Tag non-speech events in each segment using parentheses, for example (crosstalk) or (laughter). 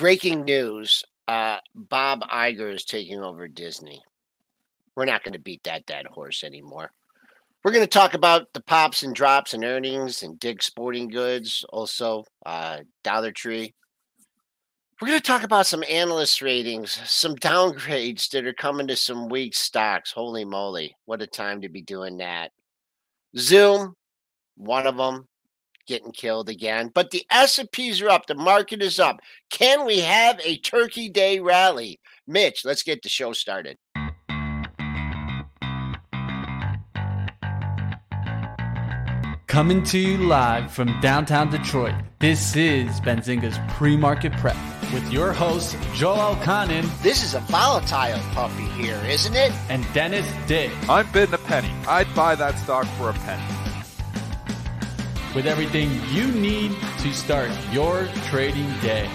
breaking news uh, Bob Iger is taking over Disney. We're not going to beat that dead horse anymore. We're going to talk about the pops and drops and earnings and Dick's Sporting Goods, also uh, Dollar Tree. We're going to talk about some analyst ratings, some downgrades that are coming to some weak stocks. Holy moly, what a time to be doing that. Zoom, one of them, getting killed again. But the S&Ps are up. The market is up. Can we have a Turkey Day rally? Mitch, let's get the show started. Coming to you live from downtown Detroit, this is Benzinga's Pre-Market Prep with your host, Joel Elconin. This is a volatile puppy here, isn't it? And Dennis Dick. I'm bidding a penny. I'd buy that stock for a penny. With everything you need to start your trading day.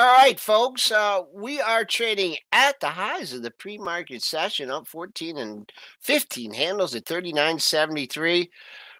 All right, folks. Uh, we are trading at the highs of the pre-market session, up 14 and 15 handles at 39.73.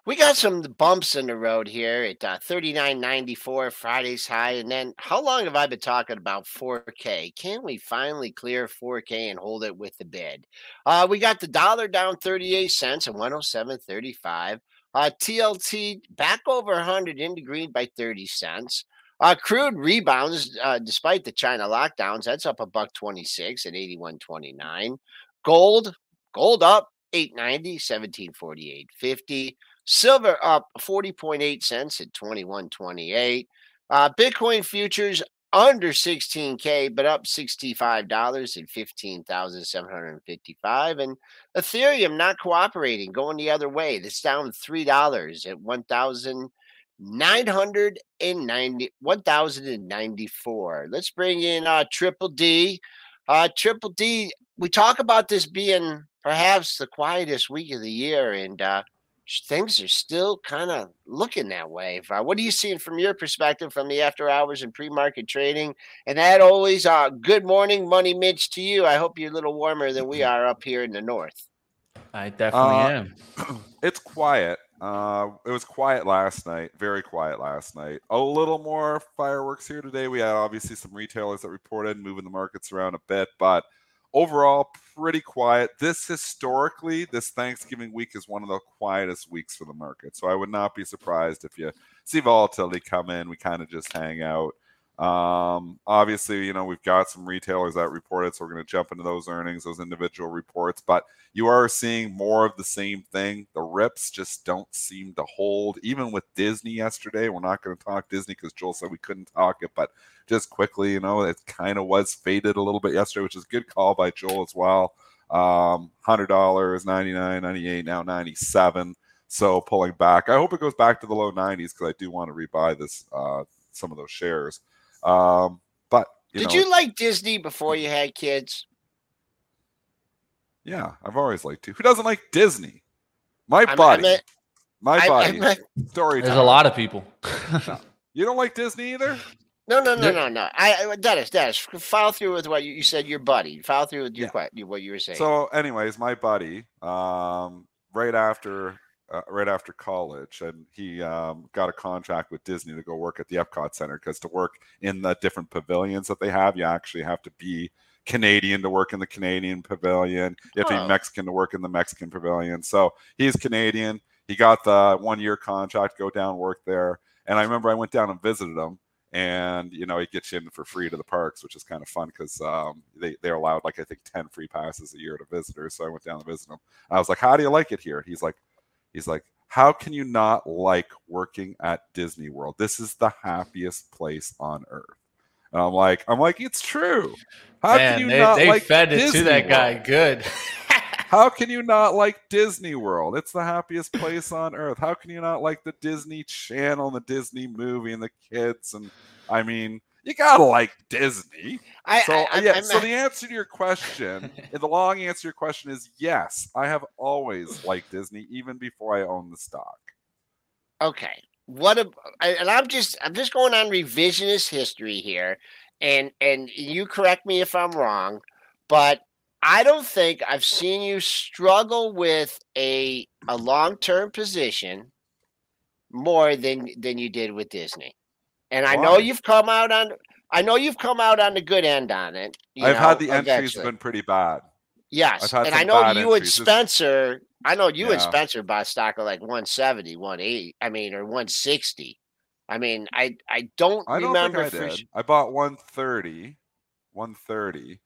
We got some bumps in the road here at uh, 39.94 Friday's high, and then how long have I been talking about 4K? Can we finally clear 4K and hold it with the bid? Uh, we got the dollar down 38 cents at 107.35. Uh, TLT back over 100 into green by 30 cents. Uh, crude rebounds uh, despite the China lockdowns. That's up a buck 26 at 81.29. Gold, gold up 890, 1748.50. Silver up 40.8 cents at 21.28. Uh, Bitcoin futures under 16k but up $65 at 15,755 and Ethereum not cooperating going the other way. That's down $3 at 1,000 990 1094 let's bring in uh triple d. Uh triple d we talk about this being perhaps the quietest week of the year and uh things are still kind of looking that way what are you seeing from your perspective from the after hours and pre-market trading and that always uh good morning money mitch to you i hope you're a little warmer than we are up here in the north I definitely Uh, am. (clears throat) It's quiet. Uh, it was quiet last night, very quiet last night. A little more fireworks here today. We had obviously some retailers that reported moving the markets around a bit, but overall, pretty quiet. This historically, this Thanksgiving week is one of the quietest weeks for the market. So I would not be surprised if you see volatility come in. We kind of just hang out. Um, obviously, you know, we've got some retailers that reported, so we're going to jump into those earnings, those individual reports. But you are seeing more of the same thing. The rips just don't seem to hold. Even with Disney yesterday, we're not going to talk Disney because Joel said we couldn't talk it, but just quickly, you know, it kind of was faded a little bit yesterday, which is a good call by Joel as well. Um, hundred dollars, 99, 98, now 97. So pulling back. I hope it goes back to the low 90s because I do want to rebuy this uh, some of those shares. Um, but you did know, you like disney before you had kids yeah, I've always liked to. Who doesn't like Disney? My I- I buddy. meant- my I- I buddy. meant- (laughs) Story There's time. a lot of people. You don't like Disney either? No, no, no, no, no. I, I Dennis, Dennis, follow through with what you, you said. Your buddy, follow through with your Yeah. what you were saying. So, anyways, my buddy, um, right after uh, right after college, and he um, got a contract with Disney to go work at the Epcot Center because to work in the different pavilions that they have, you actually have to be Canadian to work in the Canadian pavilion. You have to Oh. be Mexican to work in the Mexican pavilion. So he's Canadian. He got the one year contract, go down work there. And I remember I went down and visited him. And you know, he gets you in for free to the parks, which is kind of fun because um, they they're allowed like I think ten free passes a year to visitors. So I went down to visit him. I was like, "How do you like it here?" He's like, "He's like, how can you not like working at Disney World? This is the happiest place on earth." And I'm like, I'm like, it's true. How Man, can you they, not they like fed it Disney to that guy good. (laughs) How can you not like Disney World? It's the happiest place on earth. How can you not like the Disney Channel and the Disney movie and the kids? And I mean, you gotta like Disney. I, So I, yeah, I'm so not- the answer to your question, and (laughs) the long answer to your question is yes. I have always liked Disney, even before I owned the stock. okay. What a, and I'm just I'm just going on revisionist history here, and and you correct me if I'm wrong, but I don't think I've seen you struggle with a a long term position more than than you did with Disney. And I know you've come out on I know you've come out on the good end on it. you I've know, had the entries eventually. have been pretty bad. Yes, and I know you and entries. It's- Spencer. I know you and Spencer bought stock at like 170, 180. I mean, or 160. I mean, I I don't I don't remember I did. I bought 130, 130,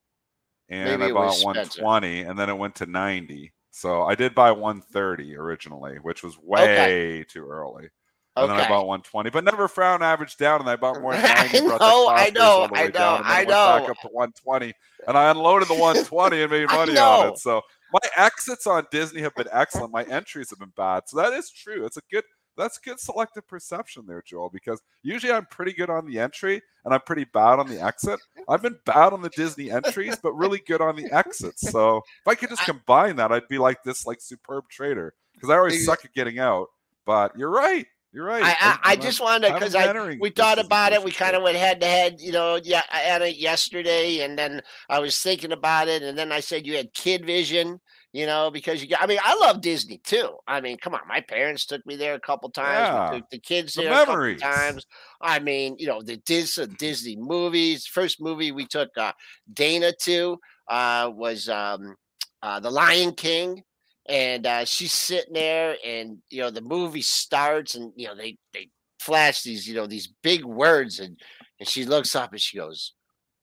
and Maybe I bought was Spencer. 120, and then it went to 90. So I did buy 130 originally, which was way too early. And then I bought 120, but never frown average down, and I bought more (laughs) I 90. brought know, I know, I know, down, I went back up to 120, and I unloaded the 120 and made (laughs) money on it. So my exits on Disney have been excellent. My entries have been bad. So that is true. It's a good that's good selective perception there, Joel, because usually I'm pretty good on the entry and I'm pretty bad on the exit. I've been bad on the Disney entries, but really good on the exits. So if I could just combine that, I'd be like this like superb trader. Because I always suck at getting out. But you're right. You're right. I, I, I just wanted to because I we thought about it. We kind of went head to head, you know. Yeah, I had it yesterday, and then I was thinking about it, and then I said you had kid vision, you know, because you got. I mean, I love Disney too. I mean, come on, my parents took me there a couple times. Yeah, We took the kids the there a couple memories. times. I mean, you know, the Dis- uh, Disney movies. First movie we took uh, Dana to uh, was um, uh, The Lion King and uh, she's sitting there and you know the movie starts and you know they they flash these you know these big words and and she looks up and she goes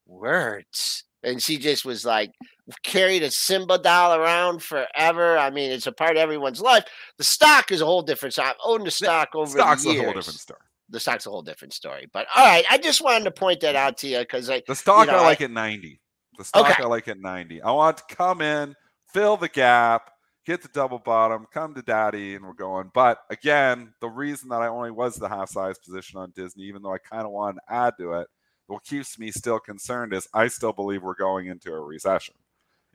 words and she just was like carried a Simba doll around forever. I mean, it's a part of everyone's life. The stock is a whole different. So I've owned the stock over the Stock's the a whole different story. The stock's a whole different story. But all right, I just wanted to point that out to you because I The stock know, I I- like at 90. The stock Okay. I like at 90. I want to come in, fill the gap, get the double bottom, come to daddy, and we're going. But again, the reason that I only was the half size position on Disney, even though I kind of wanted to add to it, what keeps me still concerned is I still believe we're going into a recession.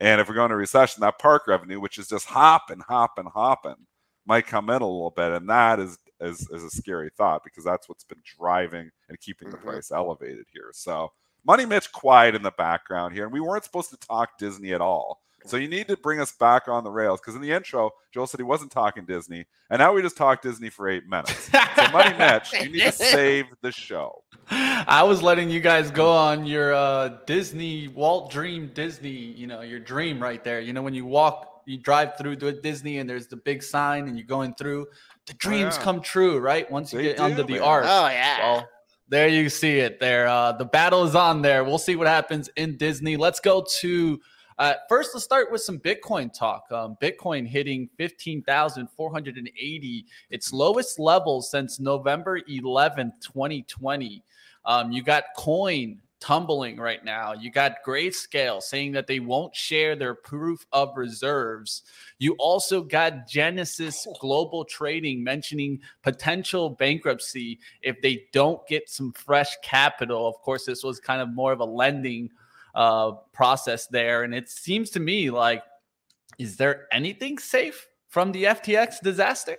And if we're going to recession, that park revenue, which is just hopping, hopping, hopping, might come in a little bit. And that is is, is a scary thought because that's what's been driving and keeping the Mhm. price elevated here. So Money Mitch quiet in the background here, and we weren't supposed to talk Disney at all. So you need to bring us back on the rails because in the intro, Joel said he wasn't talking Disney, and now we just talked Disney for eight minutes. So Money (laughs) Mitch, you need to save the show. I was letting you guys go on your uh, Disney Walt Dream Disney, you know, your dream right there. You know, when you walk, you drive through to Disney and there's the big sign and you're going through, the dreams Oh, yeah. come true, right? Once you They get under do, the man. arch. oh yeah. Well, there you see it. There, uh, the battle is on there. We'll see what happens in Disney. Let's go to uh, first. Let's start with some Bitcoin talk. Um, Bitcoin hitting fifteen thousand four hundred and eighty, its lowest level since November eleventh, twenty twenty. Um, you got Coin tumbling right now. You got Grayscale saying that they won't share their proof of reserves. You also got Genesis Global Trading mentioning potential bankruptcy if they don't get some fresh capital. Of course, this was kind of more of a lending uh, process there. And it seems to me like, is there anything safe from the FTX disaster?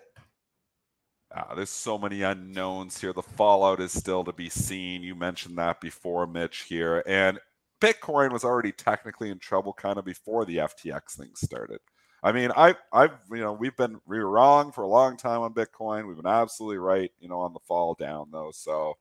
Ah, there's so many unknowns here. The fallout is still to be seen. You mentioned that before, Mitch, here. And Bitcoin was already technically in trouble kind of before the FTX thing started. I mean, I, I've, you know, we've been we were wrong for a long time on Bitcoin. We've been absolutely right, you know, on the fall down though. So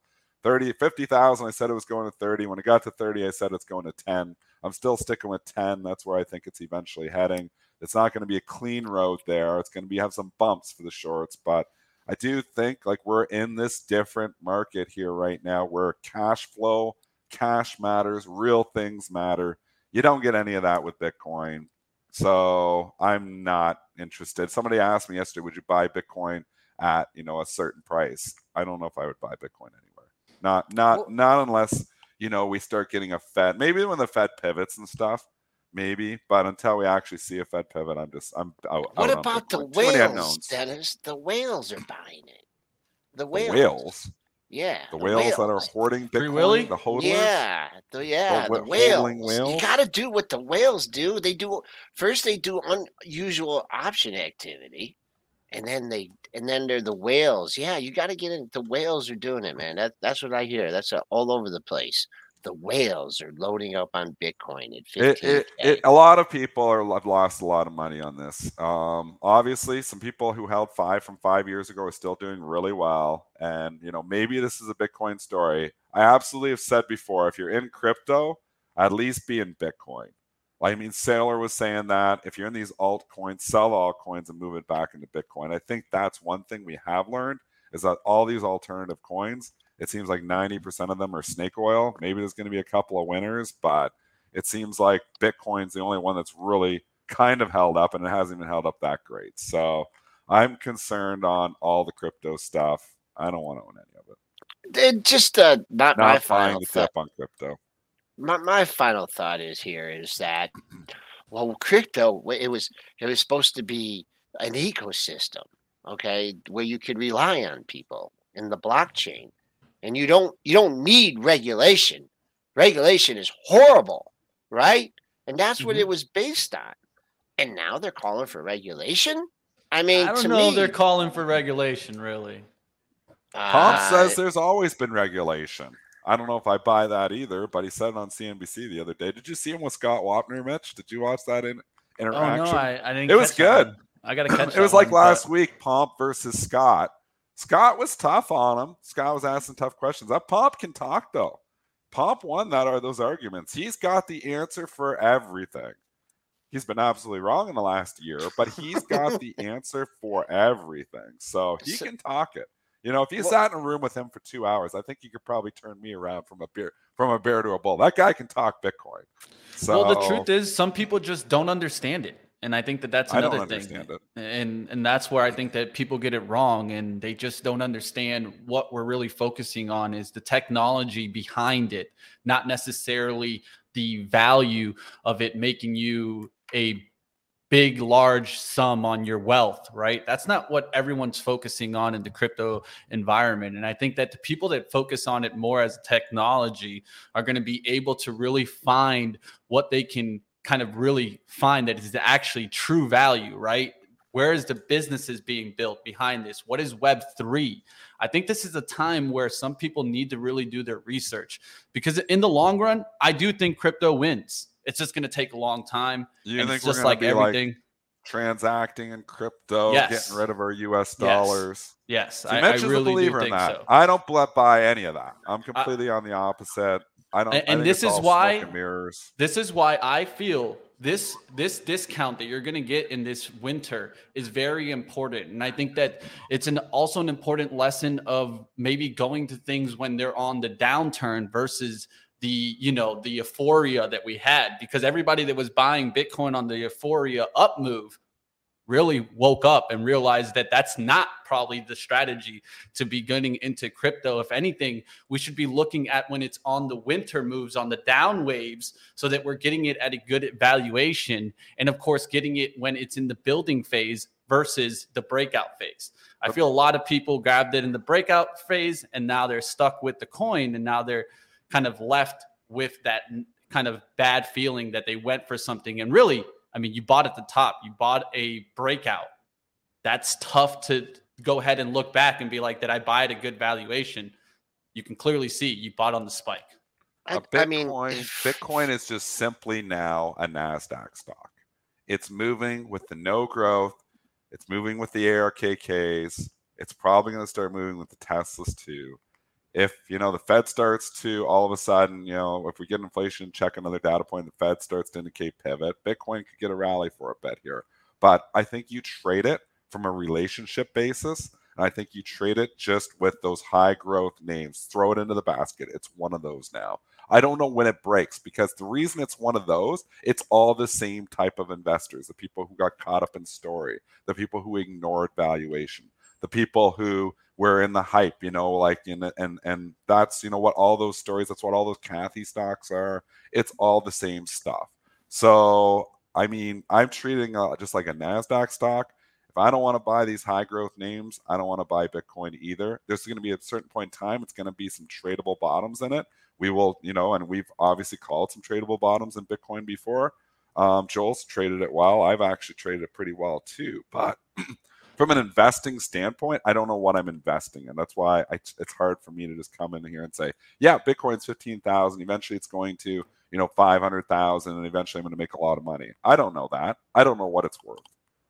30, 50,000, I said it was going to 30. When it got to 30, I said it's going to 10. I'm still sticking with 10. That's where I think it's eventually heading. It's not going to be a clean road there. It's going to be have some bumps for the shorts, but I do think like we're in this different market here right now where cash flow, cash matters, real things matter. You don't get any of that with Bitcoin. So I'm not interested. Somebody asked me yesterday, would you buy Bitcoin at, you know, a certain price? I don't know if I would buy Bitcoin anywhere. Not not Well- not unless, you know, we start getting a Fed. Maybe when the Fed pivots and stuff, maybe, but until we actually see a Fed pivot, I'm just I'm out. What out on about the Bitcoin. Too many whales, unknowns. Dennis? The whales are buying it. The The whales. whales. Yeah. The whales, that are hoarding Free Bitcoin, Willy? the hodlers. Yeah, the yeah, the what, whales. whales? You got to do what the whales do. They do first. They do unusual option activity, and then they and then they're the whales. Yeah, you got to get in. The whales are doing it, man. That that's what I hear. That's uh, all over the place. the whales are loading up on Bitcoin at 15. It, it, it, a lot of people are have lost a lot of money on this. Um, obviously, some people who held five from five years ago are still doing really well, and you know maybe this is a Bitcoin story. I absolutely have said before, if you're in crypto, at least be in Bitcoin. I mean, Saylor was saying that if you're in these altcoins, sell altcoins and move it back into Bitcoin. I think that's one thing we have learned is that all these alternative coins, it seems like 90% of them are snake oil. Maybe there's going to be a couple of winners, but it seems like Bitcoin's the only one that's really kind of held up and it hasn't even held up that great. So I'm concerned on all the crypto stuff. I don't want to own any of it. It just uh, not, Not my final the thought. on crypto. My, my final thought is here is that well crypto it was it was supposed to be an ecosystem okay where you could rely on people in the blockchain and you don't you don't need regulation regulation is horrible right and that's what it was based on and now they're calling for regulation i mean I don't to know. me, They're calling for regulation, really. Pomp uh, says there's always been regulation. I don't know if I buy that either, but he said it on CNBC the other day. Did you see him with Scott Wapner, Mitch? Did you watch that in, interaction? Oh no, I, I didn't. It was good. I gotta catch. (clears throat) it It was like one, but- last week, Pomp versus Scott. Scott was tough on him. Scott was asking tough questions. That Pomp can talk though. Pomp won that are those arguments. He's got the answer for everything. He's been absolutely wrong in the last year, but he's got (laughs) the answer for everything. So he can talk it. You know, if you Well- sat in a room with him for two hours, I think you could probably turn me around from a beer from a bear to a bull. That guy can talk Bitcoin. So well, the truth is, some people just don't understand it, and I think that that's I don't another thing. understand it. And and that's where I think that people get it wrong, and they just don't understand what we're really focusing on is the technology behind it, not necessarily the value of it making you a big large sum on your wealth right? That's not what everyone's focusing on in the crypto environment. And i think that the people that focus on it more as technology are going to be able to really find what they can kind of really find that is actually true value right? Where is the businesses being built behind this? What is web 3 i think this is a time where some people need to really do their research because in the long run i do think crypto wins it's just going to take a long time you and think it's we're just like be everything like transacting in crypto, Yes. getting rid of our US Yes. dollars? yes See, I, I Mitch is a really do believer in that. so I don't buy any of that. I'm completely on the opposite. I don't. And- I this is why- mirrors. This is why I feel this this discount that you're going to get in this winter is very important, and I think that it's an also an important lesson of maybe going to things when they're on the downturn versus the you know the euphoria that we had because everybody that was buying Bitcoin on the euphoria up move really woke up and realized that that's not probably the strategy to be getting into crypto. If anything, we should be looking at when it's on the winter moves, on the down waves, so that we're getting it at a good valuation. And of course, getting it when it's in the building phase versus the breakout phase. I feel a lot of people grabbed it in the breakout phase and now they're stuck with the coin and now they're kind of left with that kind of bad feeling that they went for something. And really, I mean, you bought at the top, you bought a breakout. That's tough to go ahead and look back and be like, did I buy at a good valuation? You can clearly see you bought on the spike. I, A Bitcoin, I mean Bitcoin is just simply now a Nasdaq stock. It's moving with the no growth. It's moving with the ARKKs. It's probably going to start moving with the Teslas too. If you know the Fed starts to all of a sudden, you know, if we get inflation, check another data point, the Fed starts to indicate pivot. Bitcoin could get a rally for a bit here, but I think you trade it from a relationship basis. And I think you trade it just with those high growth names. Throw it into the basket. It's one of those now. I don't know when it breaks because the reason it's one of those, it's all the same type of investors the people who got caught up in story, the people who ignored valuation, the people who were in the hype, you know, like, in and, and that's, you know, what all those stories, that's what all those Cathie stocks are. It's all the same stuff. So, I mean, I'm treating uh, just like a NASDAQ stock. If I don't want to buy these high growth names, I don't want to buy Bitcoin either. There's going to be a certain point in time, it's going to be some tradable bottoms in it we will, you know, and we've obviously called some tradable bottoms in Bitcoin before. Um, Joel's traded it well. I've actually traded it pretty well too. But (clears throat) from an investing standpoint, I don't know what I'm investing in. That's why I, it's hard for me to just come in here and say, yeah, Bitcoin's 15,000. Eventually it's going to, you know, 500,000 and eventually I'm going to make a lot of money. I don't know that. I don't know what it's worth.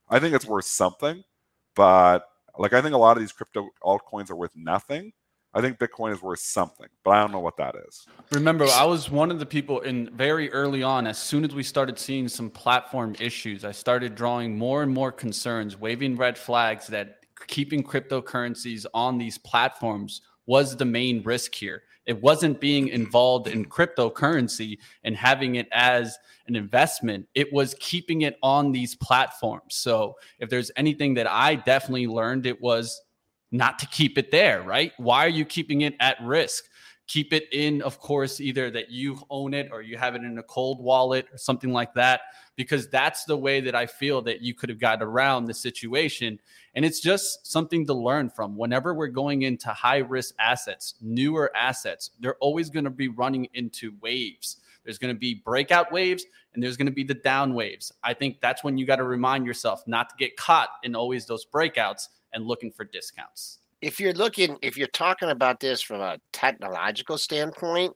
I think it's worth something, but like I think a lot of these crypto altcoins are worth nothing. I think Bitcoin is worth something, but I don't know what that is. Remember, I was one of the people in very early on, as soon as we started seeing some platform issues, I started drawing more and more concerns, waving red flags that keeping cryptocurrencies on these platforms was the main risk here. It wasn't being involved in cryptocurrency and having it as an investment. It was keeping it on these platforms. So if there's anything that I definitely learned, it was not to keep it there, right? Why are you keeping it at risk? Keep it in, of course, either that you own it or you have it in a cold wallet or something like that, because that's the way that I feel that you could have got around the situation. And it's just something to learn from. Whenever we're going into high risk assets, newer assets, they're always going to be running into waves. There's going to be breakout waves and there's going to be the down waves. I think that's when you got to remind yourself not to get caught in always those breakouts and looking for discounts. If you're looking, if you're talking about this from a technological standpoint,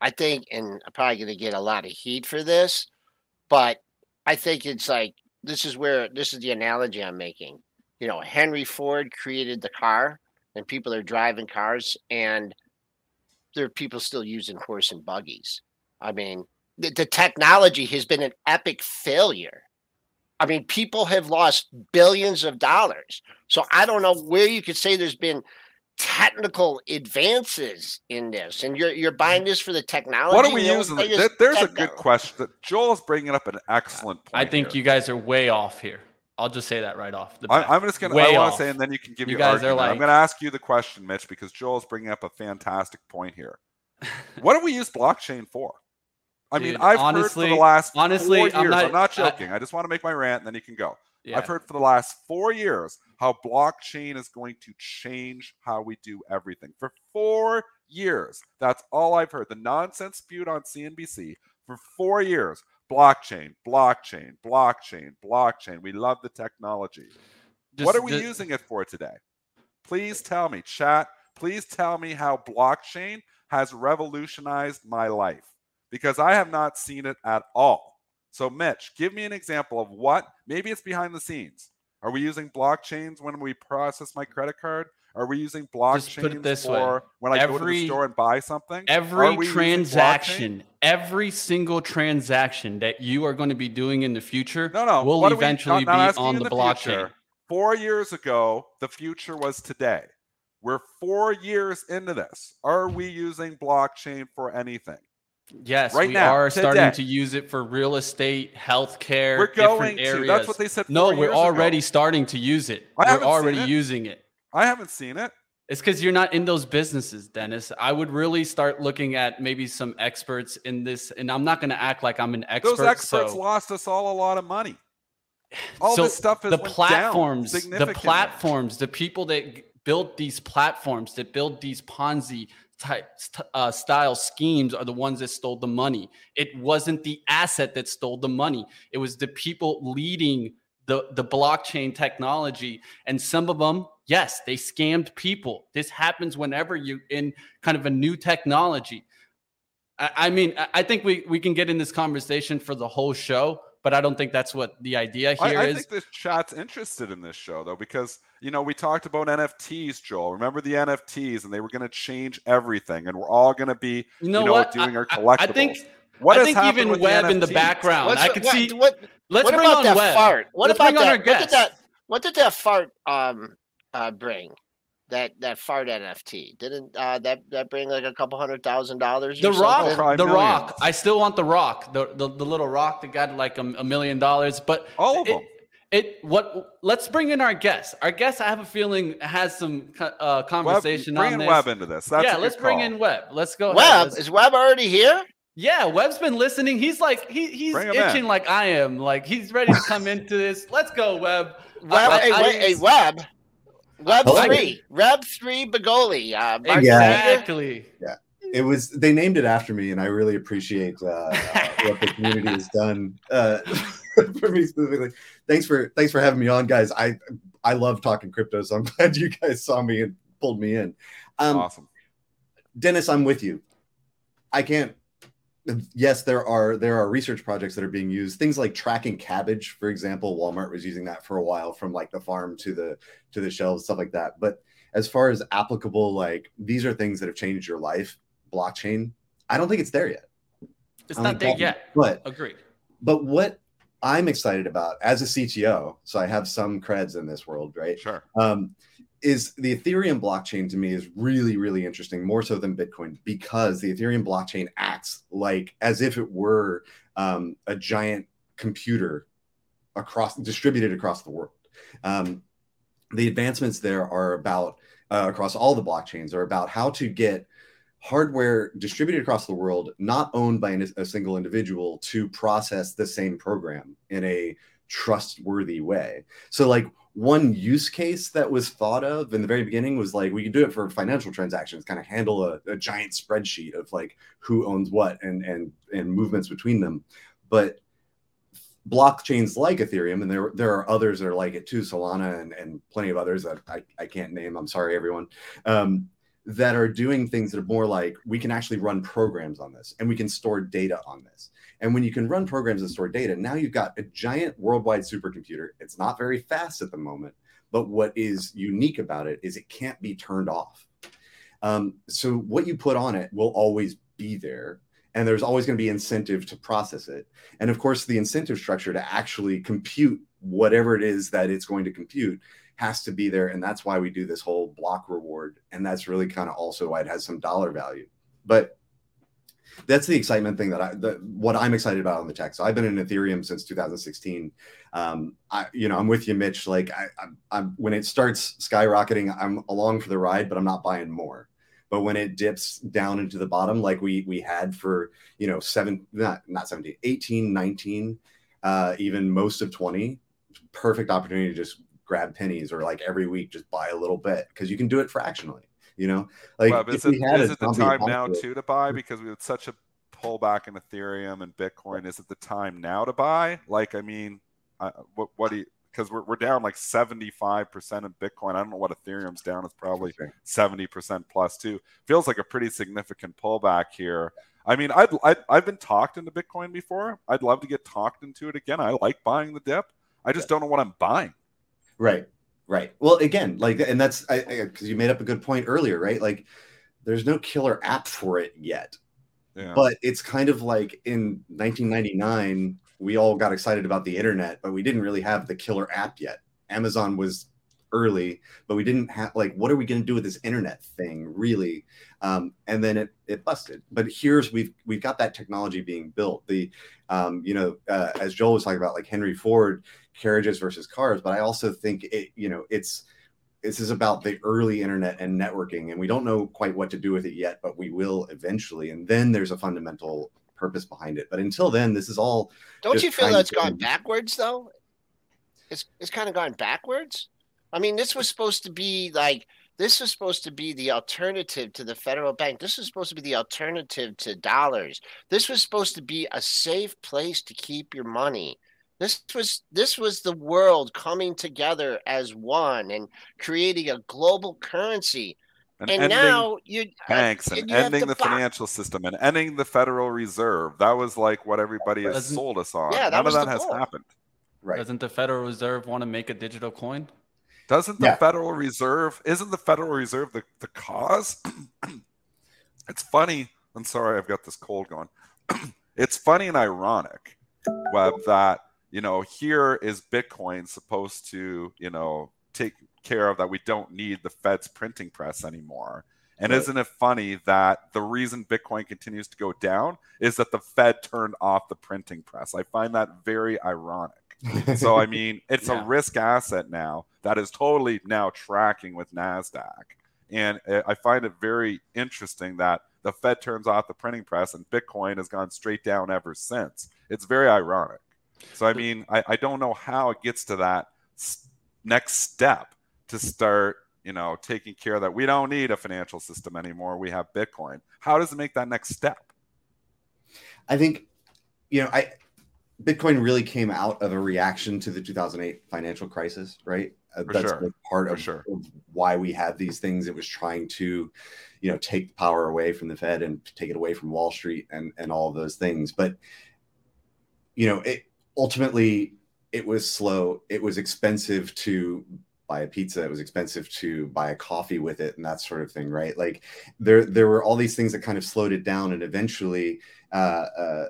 I think, and I'm probably going to get a lot of heat for this, but I think it's like this is where this is the analogy I'm making. You know, Henry Ford created the car, and people are driving cars, and there are people still using horse and buggies. I mean, the, the technology has been an epic failure I mean, people have lost billions of dollars. So I don't know where you could say there's been technical advances in this, and you're you're buying this for the technology. What are we using? there's a good question. Joel is bringing up an excellent point. I think here. you guys are way off here. I'll just say that right off the bat. I, am just gonna. Way I want to say, and then you can give you your guys argument. are like. I'm gonna ask you the question, Mitch, because Joel is bringing up a fantastic point here. what do we use blockchain for? I Dude, mean, I've honestly, heard for the last honestly, four years. I'm not, I'm not joking. I, I, just want to make my rant, and then you can go. Yeah. I've heard for the last four years how blockchain is going to change how we do everything. For four years, that's all I've heard. The nonsense spewed on CNBC for four years. Blockchain, blockchain, blockchain, blockchain. We love the technology. Just, what are we just, using it for today? Please tell me, chat. Please tell me how blockchain has revolutionized my life because I have not seen it at all. So, Mitch, give me an example of what maybe it's behind the scenes. Are we using blockchains when we process my credit card? Are we using blockchains for way. when I every, go to the store and buy something? Every transaction, every single transaction that you are going to be doing in the future no, no. will eventually we, not, be on the, the blockchain. Future. Four years ago, the future was today. We're four years into this. Are we using blockchain for anything? Yes, right we now, are today. starting to use it for real estate, healthcare. We're going different to. That's what they said. no, we're already ago. starting to use it. I we're already it. using it. I haven't seen it. It's because you're not in those businesses, Dennis. I would really start looking at maybe some experts in this, and I'm not going to act like I'm an expert. Those experts so. lost us all a lot of money. All so this stuff is the platforms, the platforms, the people that built these platforms, that build these Ponzi type uh, style schemes are the ones that stole the money. It wasn't the asset that stole the money. It was the people leading the the blockchain technology, and some of them, yes, they scammed people. This happens whenever you in kind of a new technology. I, I mean, I think we we can get in this conversation for the whole show, but I don't think that's what the idea here I, I is. think the chat's interested in this show though, because you know we talked about NFTs, Joel. Remember the NFTs, and they were going to change everything, and we're all going to be, you know, you know what? doing I, our collectibles. I think. What I think even Webb in the background. What's, I could what, see. What, let's what bring about on that Webb. fart? What let's about bring on that? our guest. What did that? What did that fart um uh bring? That that fart NFT. Didn't uh, that that bring like a couple hundred thousand dollars? The Rock, Probably the millions. Rock. I still want the Rock, the the, the little Rock that got like a, a million dollars. But all of it, them. It what? Let's bring in our guest. Our guest, I have a feeling, has some uh, conversation Webb, bring on in this. Webb into this. That's yeah, let's bring call. in Web. Let's go. Webb ahead. is Web already here? Yeah, Web's been listening. He's like he he's itching in. like I am. Like he's ready to come into this. Let's go, Web. Web, I- hey, I- wait, hey, Webb. Webb Hello. three, Webb three, Bagoli. Uh, Mark Yeah. Sager. Exactly. it was they named it after me and i really appreciate uh, uh, (laughs) what the community has done uh, (laughs) for me specifically thanks for thanks for having me on guys i I love talking crypto, so I'm (laughs) glad you guys saw me and pulled me in. Um, awesome. Dennis, I'm with you. I can't. Yes, there are there are research projects that are being used. Things like tracking cabbage, for example. Walmart was using that for a while, from like the farm to the to the shelves, stuff like that. But as far as applicable, like these are things that have changed your life. Blockchain, I don't think it's there yet. It's not there yet. But agreed. But what I'm excited about as a CTO, so I have some creds in this world, right? Sure. Um, is the Ethereum blockchain to me is really, really interesting, more so than Bitcoin, because the Ethereum blockchain acts like as if it were um, a giant computer across distributed across the world. Um, the advancements there are about uh, across all the blockchains are about how to get hardware distributed across the world, not owned by a single individual, to process the same program in a trustworthy way. So, like one use case that was thought of in the very beginning was like we could do it for financial transactions, kind of handle a, a giant spreadsheet of like who owns what and and and movements between them. But blockchains like Ethereum, and there there are others that are like it too, Solana and, and plenty of others that I, I can't name. I'm sorry, everyone. Um, that are doing things that are more like we can actually run programs on this and we can store data on this. And when you can run programs and store data, now you've got a giant worldwide supercomputer. It's not very fast at the moment, but what is unique about it is it can't be turned off. Um, so what you put on it will always be there. And there's always going to be incentive to process it. And of course, the incentive structure to actually compute whatever it is that it's going to compute has to be there. And that's why we do this whole block reward. And that's really kind of also why it has some dollar value. But that's the excitement thing that I, the, what I'm excited about on the tech. So I've been in Ethereum since 2016. Um, I, you know, I'm with you, Mitch. Like I, I'm, I'm, when it starts skyrocketing, I'm along for the ride, but I'm not buying more. But when it dips down into the bottom, like we, we had for, you know, seven, not, not 17, 18, 19, uh, even most of 20, perfect opportunity to just grab pennies or like every week just buy a little bit because you can do it fractionally. You know, like well, is, it, is it the time now too to buy because we had such a pullback in Ethereum and Bitcoin? Is it the time now to buy? Like, I mean, uh, what what do you? Because we're, we're down like 75% in Bitcoin. I don't know what Ethereum's down. It's probably 70% plus too. Feels like a pretty significant pullback here. I mean, I'd, i have been talked into Bitcoin before. I'd love to get talked into it again. I like buying the dip. I just don't know what I'm buying. Right. Right. Well, again, like, and that's because you made up a good point earlier, right? Like, there's no killer app for it yet. Yeah. But it's kind of like in 1999, we all got excited about the internet, but we didn't really have the killer app yet. Amazon was early, but we didn't have like, what are we going to do with this internet thing, really? Um, and then it it busted. But here's we've we've got that technology being built. The um, you know, uh, as Joel was talking about, like Henry Ford carriages versus cars, but I also think it, you know, it's this is about the early internet and networking, and we don't know quite what to do with it yet, but we will eventually. And then there's a fundamental purpose behind it. But until then, this is all. Don't you feel that's gone backwards though? It's it's kind of gone backwards. I mean, this was supposed to be like this was supposed to be the alternative to the federal bank. This was supposed to be the alternative to dollars. This was supposed to be a safe place to keep your money. This was this was the world coming together as one and creating a global currency. And, and now you uh, banks and, and you ending the box. financial system and ending the Federal Reserve. That was like what everybody has sold us on. Yeah, None of that has goal. happened. Right. Doesn't the Federal Reserve want to make a digital coin? Doesn't the yeah. Federal Reserve isn't the Federal Reserve the, the cause? (clears throat) it's funny. I'm sorry, I've got this cold going. (clears throat) it's funny and ironic, Webb, that you know, here is Bitcoin supposed to, you know, take care of that we don't need the Fed's printing press anymore. And right. isn't it funny that the reason Bitcoin continues to go down is that the Fed turned off the printing press? I find that very ironic. So I mean, it's yeah. a risk asset now that is totally now tracking with Nasdaq, and I find it very interesting that the Fed turns off the printing press and Bitcoin has gone straight down ever since. It's very ironic. So I mean, I, I don't know how it gets to that next step to start, you know, taking care that we don't need a financial system anymore. We have Bitcoin. How does it make that next step? I think, you know, I Bitcoin really came out of a reaction to the 2008 financial crisis, right? Uh, That's sure. part of, sure. of why we had these things. It was trying to, you know, take the power away from the Fed and take it away from Wall Street and and all those things. But you know, it ultimately it was slow. It was expensive to buy a pizza. It was expensive to buy a coffee with it and that sort of thing, right? Like there there were all these things that kind of slowed it down, and eventually. Uh, uh,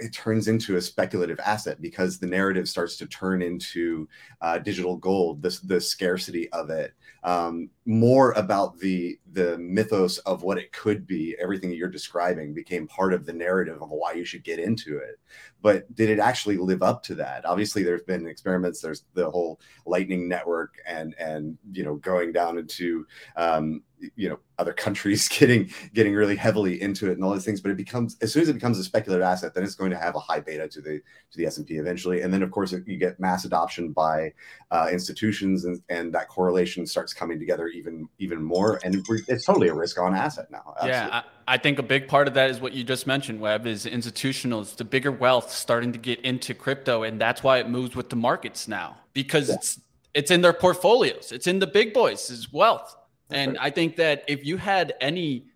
it turns into a speculative asset because the narrative starts to turn into uh, digital gold, the, the scarcity of it, um, more about the the mythos of what it could be. Everything you're describing became part of the narrative of why you should get into it. But did it actually live up to that? Obviously, there's been experiments. There's the whole Lightning Network, and and you know going down into um, you know other countries (laughs) getting getting really heavily into it and all these things. But it becomes as soon as it becomes a speculative asset, then it's going to have a high beta to the to the S and P eventually. And then of course you get mass adoption by uh, institutions, and, and that correlation starts coming together even even more. And it's totally a risk on asset now. Yeah, I, I think a big part of that is what you just mentioned, Webb, is institutionals, the bigger wealth starting to get into crypto, and that's why it moves with the markets now because Yeah. it's it's in their portfolios, it's in the big boys' wealth, That's and right. I think that if you had any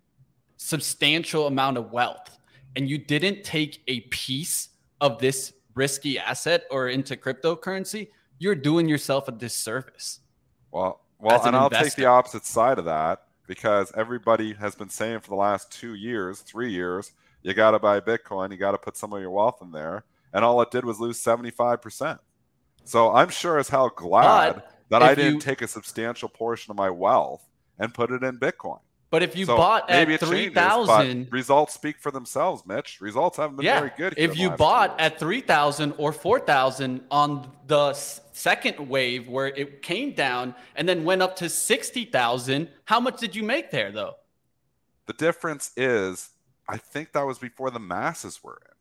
substantial amount of wealth and you didn't take a piece of this risky asset or into cryptocurrency, you're doing yourself a disservice. Well, well, an and I'll take the opposite side of that because everybody has been saying for the last two years, three years, you got to buy Bitcoin, you got to put some of your wealth in there, and all it did was lose seventy five percent. So I'm sure as hell glad But that I didn't you- take a substantial portion of my wealth and put it in Bitcoin. But if you So bought maybe at three thousand, Results speak for themselves, Mitch. Results haven't been yeah. very good. here If you bought years. at three thousand or four thousand on the second wave where it came down and then went up to sixty thousand, how much did you make there though? The difference is, I think that was before the masses were in.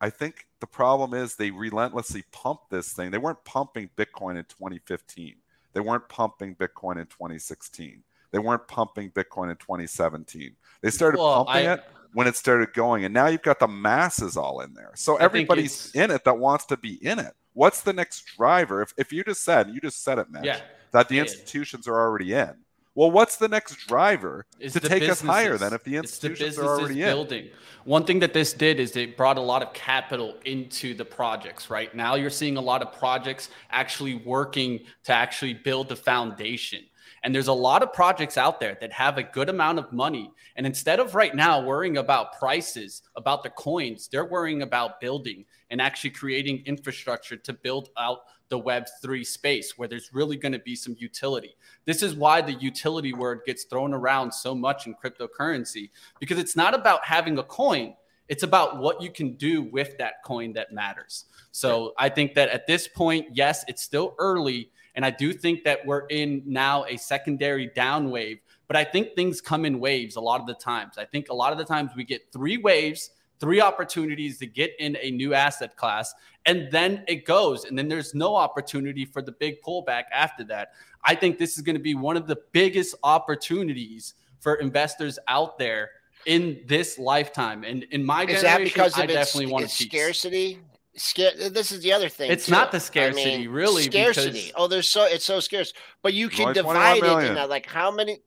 I think the problem is they relentlessly pumped this thing. They weren't pumping Bitcoin in 2015. They weren't pumping Bitcoin in 2016. They weren't pumping Bitcoin in 2017. They started Well, pumping I- it when it started going, and now you've got the masses all in there. So I everybody's in it that wants to be in it. What's the next driver? If, if you just said, you just said it, Mitch, Yeah. that the Yeah. institutions are already in. Well, what's the next driver It's to take us higher businesses. than if the It's the institutions are businesses already in? building. One thing that this did is it brought a lot of capital into the projects. Right now, you're seeing a lot of projects actually working to actually build the foundation. And there's a lot of projects out there that have a good amount of money. And instead of right now worrying about prices, about the coins, they're worrying about building and actually creating infrastructure to build out the Web3 space where there's really going to be some utility. This is why the utility word gets thrown around so much in cryptocurrency because it's not about having a coin, it's about what you can do with that coin that matters. So I think that at this point, yes, it's still early. And I do think that we're in now a secondary down wave, but I think things come in waves a lot of the times. I think a lot of the times we get three waves, three opportunities to get in a new asset class, and then it goes. And then there's no opportunity for the big pullback after that. I think this is going to be one of the biggest opportunities for investors out there in this lifetime. And in my Is generation, that because I of its, definitely want its scarcity? Sca- this is the other thing. It's too. not the I scarcity, mean, really, Scarcity. because- Oh, there's so it's so scarce, but you can divide it million. into like how many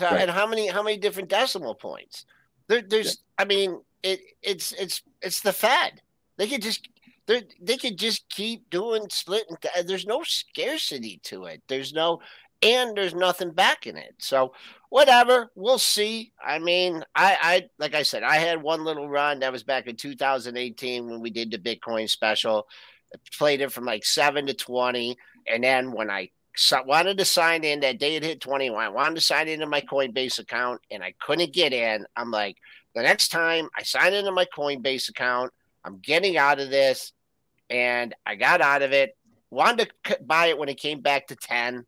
Right. and how many how many different decimal points. There, there's, I mean, it it's it's it's the Fed. They could just they they could just keep doing splitting. th- uh, There's no scarcity to it. There's no and there's nothing backing it. So whatever, we'll see. I mean, I I like I said, I had one little run that was back in 2018 when we did the Bitcoin special. I played it from like seven to 20, and then when I wanted to sign in that day it hit 21, I wanted to sign into my Coinbase account and I couldn't get in. I'm like, the next time I sign into my Coinbase account, I'm getting out of this, and I got out of it. Wanted to buy it when it came back to 10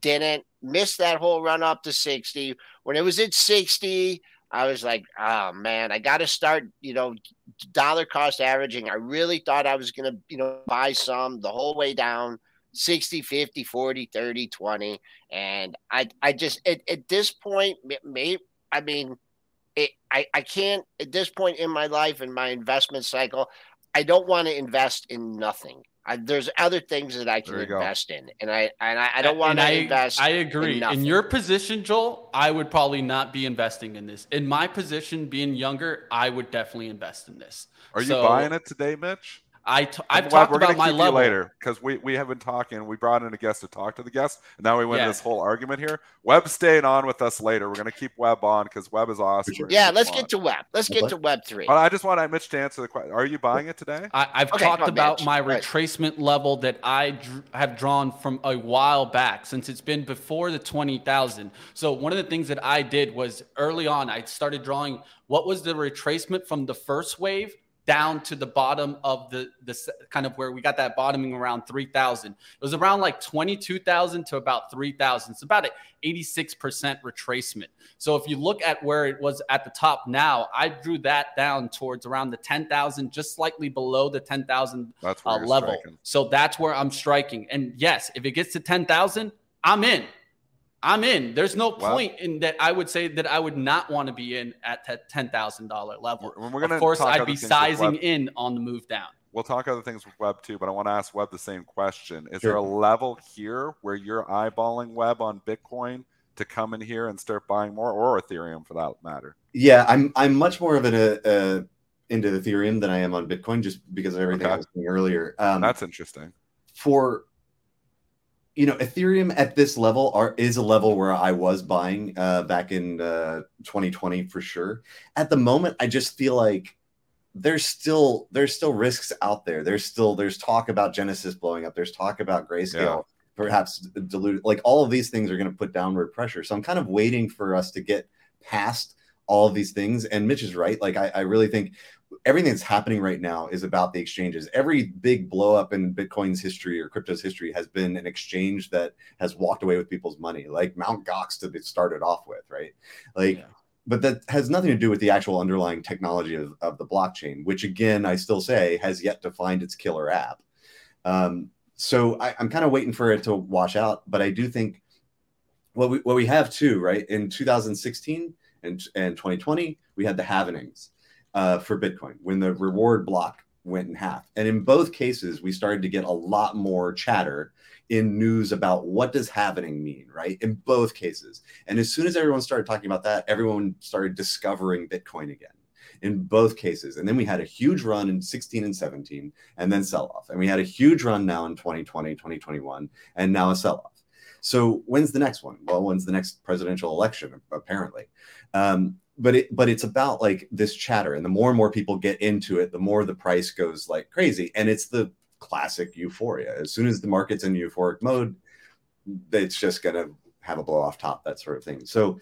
didn't miss that whole run up to 60 when it was at 60 i was like oh man i got to start you know dollar cost averaging. I really thought i was going to you know buy some the whole way down 60 50 40 30 20 and i i just at, at this point may i mean it, I, I can't at this point in my life in my investment cycle i don't want to invest in nothing I, there's other things that I can There you go. invest in, and I and I, I don't want to invest. I agree. In nothing. your position, Joel, I would probably not be investing in this. In my position, being younger, I would definitely invest in this. Are you buying it today, Mitch? I t- I've Web, talked we're gonna about my keep level. you later because we, we have been talking. We brought in a guest to talk to the guest, and now we went Yeah. this whole argument here. Webb's staying on with us later. We're gonna keep Webb on because Webb is awesome. We're yeah, let's get on. to web. Let's get What? to web three. But I just want Mitch to answer the question. Are you buying it today? I, I've Okay, talked on, about Mitch. my Right. retracement level that I dr- have drawn from a while back since it's been before the 20,000. So, one of the things that I did was early on, I started drawing what was the retracement from the first wave down to the bottom of the, the kind of where we got that bottoming around 3,000. It was around like 22,000 to about 3,000. It's about an 86% retracement. So if you look at where it was at the top now, I drew that down towards around the 10,000, just slightly below the 10,000 That's uh, level. striking. So that's where I'm striking. And yes, if it gets to 10,000, I'm in. I'm in. There's no Wow. point in that I would say that I would not want to be in at that $10,000 level. We're, we're gonna of course, talk I'd be sizing in on the move down. We'll talk other things with Web too, but I want to ask Web the same question. Is Sure. there a level here where you're eyeballing Web on Bitcoin to come in here and start buying more, or Ethereum for that matter? Yeah, I'm I'm much more of an uh, uh, into Ethereum than I am on Bitcoin, just because of everything I was saying earlier. Um, That's interesting. for you know ethereum at this level are is a level where i was buying uh back in uh 2020 for sure. At the moment i just feel like there's still there's still risks out there. There's still there's talk about genesis blowing up. There's talk about grayscale perhaps diluted like all of these things are going to put downward pressure. So i'm kind of waiting for us to get past all of these things. And mitch is right. Like i, I really think everything that's happening right now is about the exchanges. Every big blow up in Bitcoin's history or crypto's history has been an exchange that has walked away with people's money, like Mount Gox to be started off with, right? Like, Yeah. but that has nothing to do with the actual underlying technology of, of the blockchain, which again, I still say has yet to find its killer app. Um, so I, I'm kind of waiting for it to wash out, but I do think what we what we have too, right? In 2016 and, and 2020, we had the halvenings uh, for Bitcoin when the reward block went in half. And in both cases, we started to get a lot more chatter in news about what does happening mean, right? In both cases. And as soon as everyone started talking about that, everyone started discovering Bitcoin again in both cases. And then we had a huge run in 16 and 17 and then sell off. And we had a huge run now in 2020, 2021, and now a sell off. So when's the next one? Well, when's the next presidential election? Apparently, um, but it but it's about like this chatter, and the more and more people get into it, the more the price goes like crazy, and it's the classic euphoria. As soon as the market's in euphoric mode, it's just gonna have a blow off top, that sort of thing. So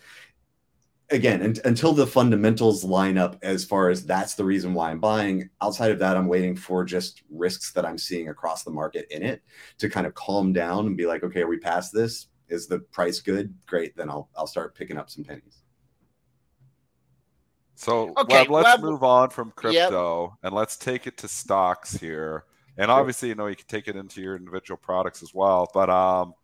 again, un- until the fundamentals line up as far as that's the reason why I'm buying. Outside of that, I'm waiting for just risks that I'm seeing across the market in it to kind of calm down and be like, okay, are we past this? Is the price good? Great, then I'll I'll start picking up some pennies. So Okay, Webb, let's Webb- move on from crypto and let's take it to stocks here. And obviously, you know, you can take it into your individual products as well. But um,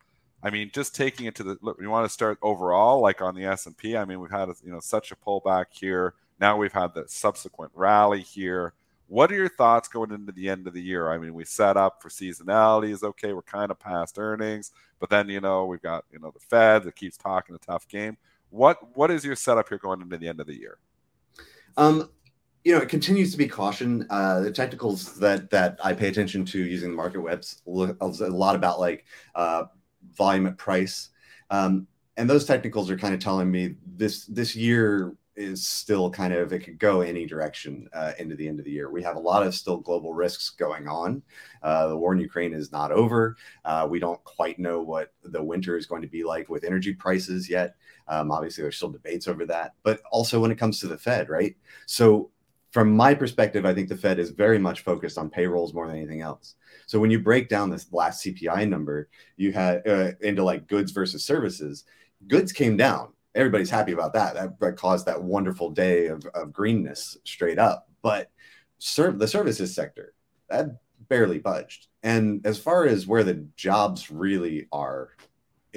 I mean, just taking it to the look, you want to start overall, like on the S and P. I mean, we've had you know such a pullback here. Now we've had the subsequent rally here. What are your thoughts going into the end of the year? I mean, we set up for seasonality is okay. We're kind of past earnings, but then you know we've got you know the Fed that keeps talking a tough game. What what is your setup here going into the end of the year? Um, you know, it continues to be caution. Uh, the technicals that that I pay attention to using the market webs a lot about like uh, volume at price, um, and those technicals are kind of telling me this this year is still kind of it could go any direction uh, into the end of the year. We have a lot of still global risks going on. Uh, the war in Ukraine is not over. Uh, we don't quite know what the winter is going to be like with energy prices yet. Um, obviously, there's still debates over that, but also when it comes to the Fed, right? So, from my perspective, I think the Fed is very much focused on payrolls more than anything else. So, when you break down this last CPI number, you had uh, into like goods versus services, goods came down. Everybody's happy about that. That, that caused that wonderful day of, of greenness straight up. But serv- the services sector, that barely budged. And as far as where the jobs really are,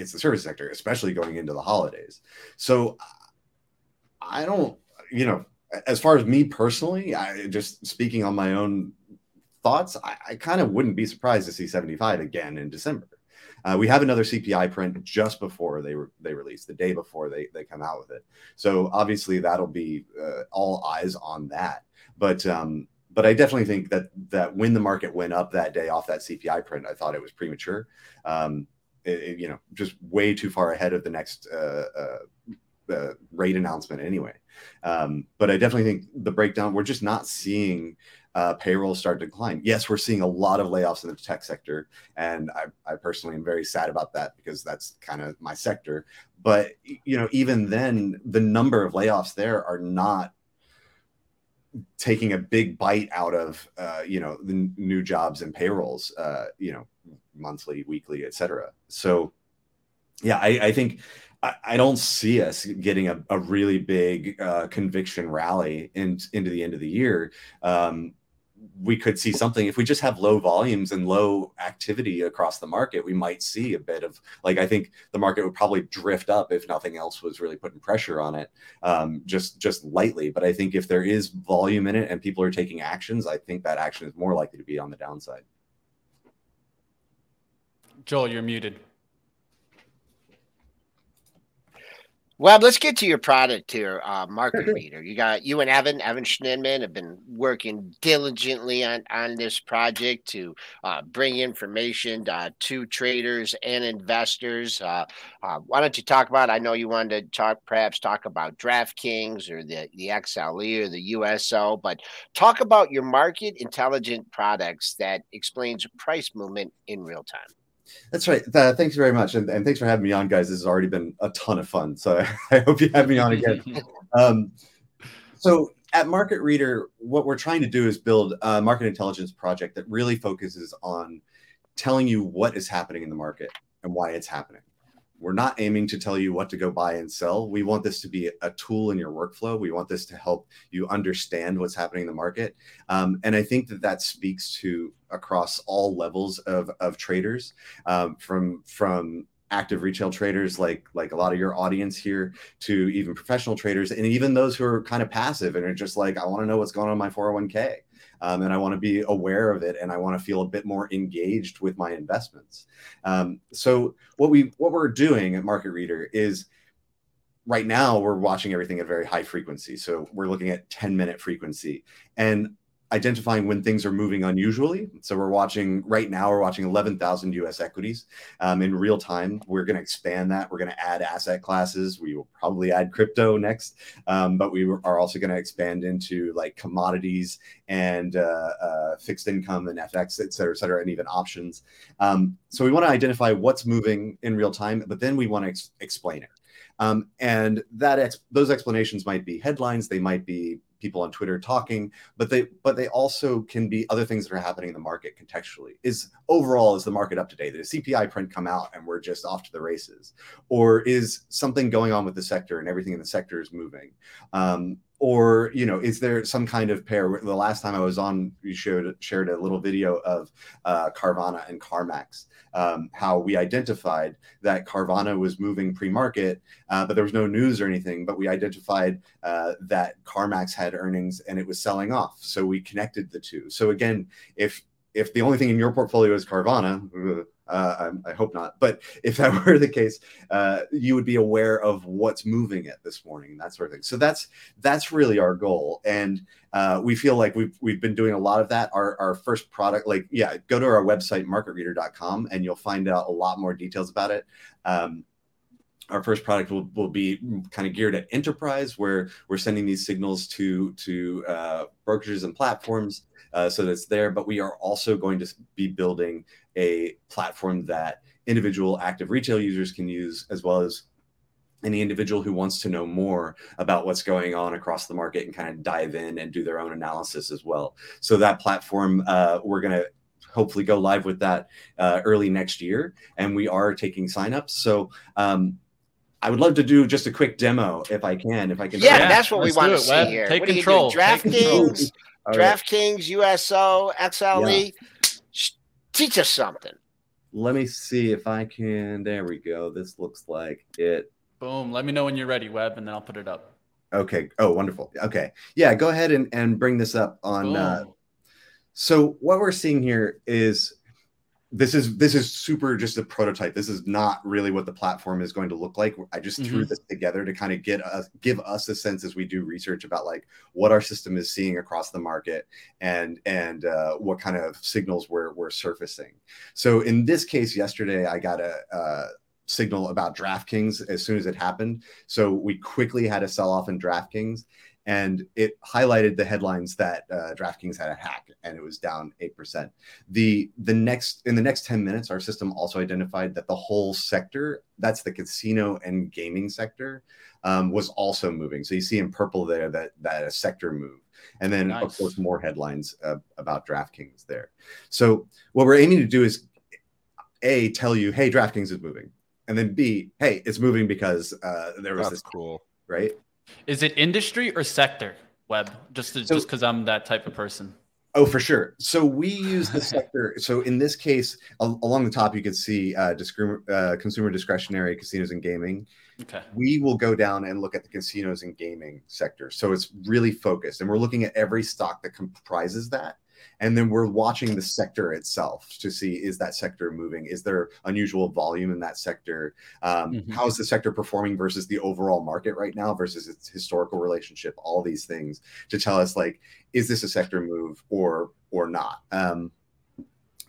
it's the service sector, especially going into the holidays. So I don't, you know, as far as me personally, I just speaking on my own thoughts, I, I kind of wouldn't be surprised to see 75 again in December. Uh, we have another CPI print just before they re- they release, the day before they they come out with it. So obviously that'll be uh, all eyes on that. But um, but I definitely think that that when the market went up that day off that CPI print, I thought it was premature. Um, it, it, you know, just way too far ahead of the next uh, uh, uh, rate announcement anyway. Um, but I definitely think the breakdown, we're just not seeing uh, payroll start to decline. Yes, we're seeing a lot of layoffs in the tech sector. And I, I personally am very sad about that because that's kind of my sector. But, you know, even then, the number of layoffs there are not taking a big bite out of uh, you know the n- new jobs and payrolls uh, you know monthly weekly etc so yeah i, I think I, I, don't see us getting a, a really big uh, conviction rally in, into the end of the year. Um, we could see something. If we just have low volumes and low activity across the market we might see a bit of like i think the market would probably drift up if nothing else was really putting pressure on it um, just just lightly. But i think if there is volume in it and people are taking actions i think that action is more likely to be on the downside joel you're muted Well, let's get to your product here, uh, market (laughs) reader. You got you and Evan, Evan Schnidman have been working diligently on, on this project to uh, bring information uh, to traders and investors. Uh, uh, why don't you talk about? I know you wanted to talk, perhaps talk about DraftKings or the the XLE or the USO, but talk about your market intelligent products that explains price movement in real time. That's right. Uh, thanks very much, and, and, thanks for having me on, guys. This has already been a ton of fun, so I, (laughs) I hope you have me on again. (laughs) um, so at Market Reader, what we're trying to do is build a market intelligence project that really focuses on telling you what is happening in the market and why it's happening. We're not aiming to tell you what to go buy and sell. We want this to be a tool in your workflow. We want this to help you understand what's happening in the market. Um, and I think that that speaks to across all levels of, of traders, um, from from active retail traders like like a lot of your audience here to even professional traders and even those who are kind of passive and are just like i want to know what's going on in my 401k um, and I want to be aware of it, and I want to feel a bit more engaged with my investments. Um, so what we what we're doing at Market Reader is right now we're watching everything at very high frequency. So we're looking at 10 minute frequency, and identifying when things are moving unusually. So we're watching right now, we're watching 11,000 US equities um, in real time. We're going to expand that. We're going to add asset classes. We will probably add crypto next, um, but we are also going to expand into like commodities and uh, uh, fixed income and FX, et cetera, et cetera, and even options. Um, so we want to identify what's moving in real time, but then we want to ex- explain it. Um, and that ex- those explanations might be headlines, they might be people on Twitter talking, but they but they also can be other things that are happening in the market contextually. Is overall is the market up to date? Did a CPI print come out and we're just off to the races, or is something going on with the sector and everything in the sector is moving? Um, or you know is there some kind of pair? The last time i was on you showed shared a little video of uh, carvana and carmax um, how we identified that carvana was moving pre-market uh, but there was no news or anything but we identified uh, that carmax had earnings and it was selling off. So we connected the two. So again if if the only thing in your portfolio is carvana (laughs) uh, I, I, hope not. But if that (laughs) were the case, uh, you would be aware of what's moving it this morning and that sort of thing. So that's that's really our goal, and uh, we feel like we've we've been doing a lot of that. Our our first product, like yeah, go to our website marketreader.com and you'll find out a lot more details about it. Um, our first product will, will be kind of geared at enterprise where we're sending these signals to to uh, brokerages and platforms uh, so that's there. But we are also going to be building a platform that individual active retail users can use as well as any individual who wants to know more about what's going on across the market and kind of dive in and do their own analysis as well. So that platform uh, we're going to hopefully go live with that uh, early next year and we are taking signups. So um, I would love to do just a quick demo if I can. If I can. Yeah, that's what we want to see Web. here. Take what control. DraftKings, (laughs) DraftKings, USO, XLE. Yeah. Teach us something. Let me see if I can. There we go. This looks like it. Boom. Let me know when you're ready, Webb, and then I'll put it up. Okay. Oh, wonderful. Okay. Yeah, go ahead and, and bring this up on. Uh, So what we're seeing here is this is this is super just a prototype. This is not really what the platform is going to look like. I just threw Mhm. this together to kind of get us give us a sense as we do research about like what our system is seeing across the market and and uh, what kind of signals we're we're surfacing. So in this case, yesterday I got a, a signal about DraftKings as soon as it happened. So we quickly had a sell off in DraftKings, and it highlighted the headlines that uh, DraftKings had a hack, and it was down eight percent. The the next in the next ten minutes, our system also identified that the whole sector, that's the casino and gaming sector, um, was also moving. So you see in purple there that that a sector move, and then of course more headlines uh, about DraftKings there. So what we're aiming to do is a tell you, hey, DraftKings is moving, and then b, hey, it's moving because uh, there was That's this cool. right. Is it industry or sector web? Just to, So- just because I'm that type of person. Oh, for sure. So we use the (laughs) sector. So in this case, al- along the top, you can see uh, discrim- uh, consumer discretionary casinos and gaming. Okay. We will go down and look at the casinos and gaming sector. So it's really focused, and we're looking at every stock that comprises that. And then we're watching the sector itself to see is that sector moving? Is there unusual volume in that sector? Um, Mhm. How is the sector performing versus the overall market right now versus its historical relationship? All these things to tell us like is this a sector move or or not um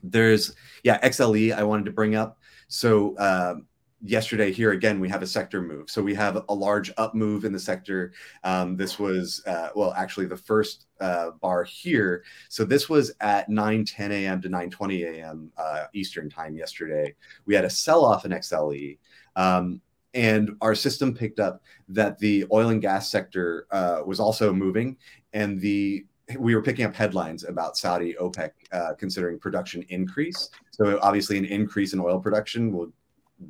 there's yeah xle i wanted to bring up so um yesterday here again we have a sector move. So we have a large up move in the sector. Um, this was uh, well actually the first uh, bar here. So this was at 9 10 a.m to 9 20 a.m uh, eastern time yesterday. We had a sell-off in xle um, and our system picked up that the oil and gas sector uh, was also moving and the we were picking up headlines about Saudi OPEC uh, considering production increase. So obviously, an increase in oil production will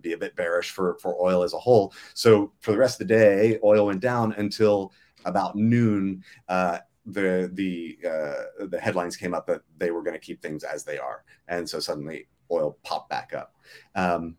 be a bit bearish for for oil as a whole. So for the rest of the day, oil went down until about noon. Uh, the the uh, the headlines came up that they were going to keep things as they are, and so suddenly oil popped back up. Um,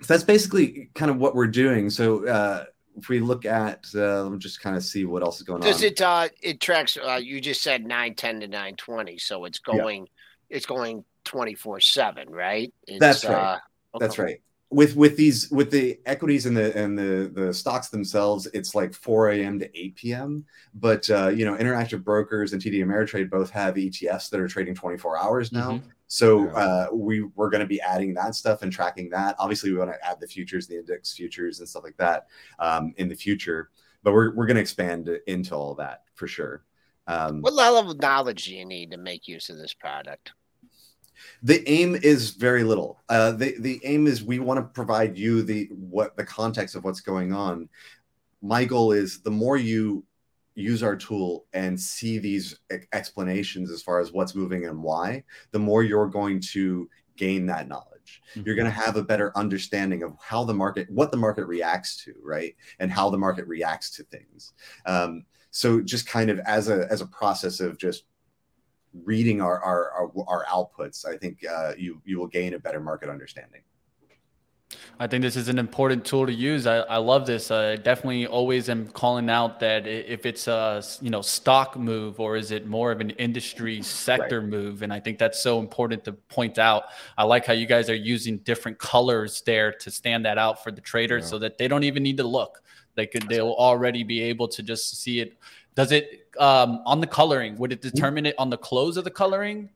so that's basically kind of what we're doing. So uh, if we look at, uh, let me just kind of see what else is going Does on. it uh it tracks uh you just said 910 to 920 so it's Yeah. going it's going 24/7 right? It's, That's right. Uh, That's right. With with these with the equities and the and the the stocks themselves, it's like 4 a.m. to 8 p.m. But uh, you know, interactive brokers and TD Ameritrade both have ETFs that are trading 24 hours now. Mhm. So Yeah. uh, we we're going to be adding that stuff and tracking that. Obviously, we want to add the futures, the index futures, and stuff like that um, in the future. But we're we're going to expand into all that for sure. Um, What level of knowledge do you need to make use of this product? The aim is very little. Uh, the, the aim is we want to provide you the what the context of what's going on. My goal is the more you use our tool and see these explanations as far as what's moving and why the more you're going to gain that knowledge. You're going to have a better understanding of how the market what the market reacts to right and how the market reacts to things. Um, so just kind of as a as a process of just reading our our our, our outputs i think uh, you you will gain a better market understanding I think this is an important tool to use. I, I love this. I definitely always am calling out that if it's a you know stock move or is it more of an industry sector move, and I think that's so important to point out. I like how you guys are using different colors there to stand that out for the trader, Yeah. so that they don't even need to look. They could they'll already be able to just see it. Does it um, on the coloring? Would it determine it on the close of the coloring?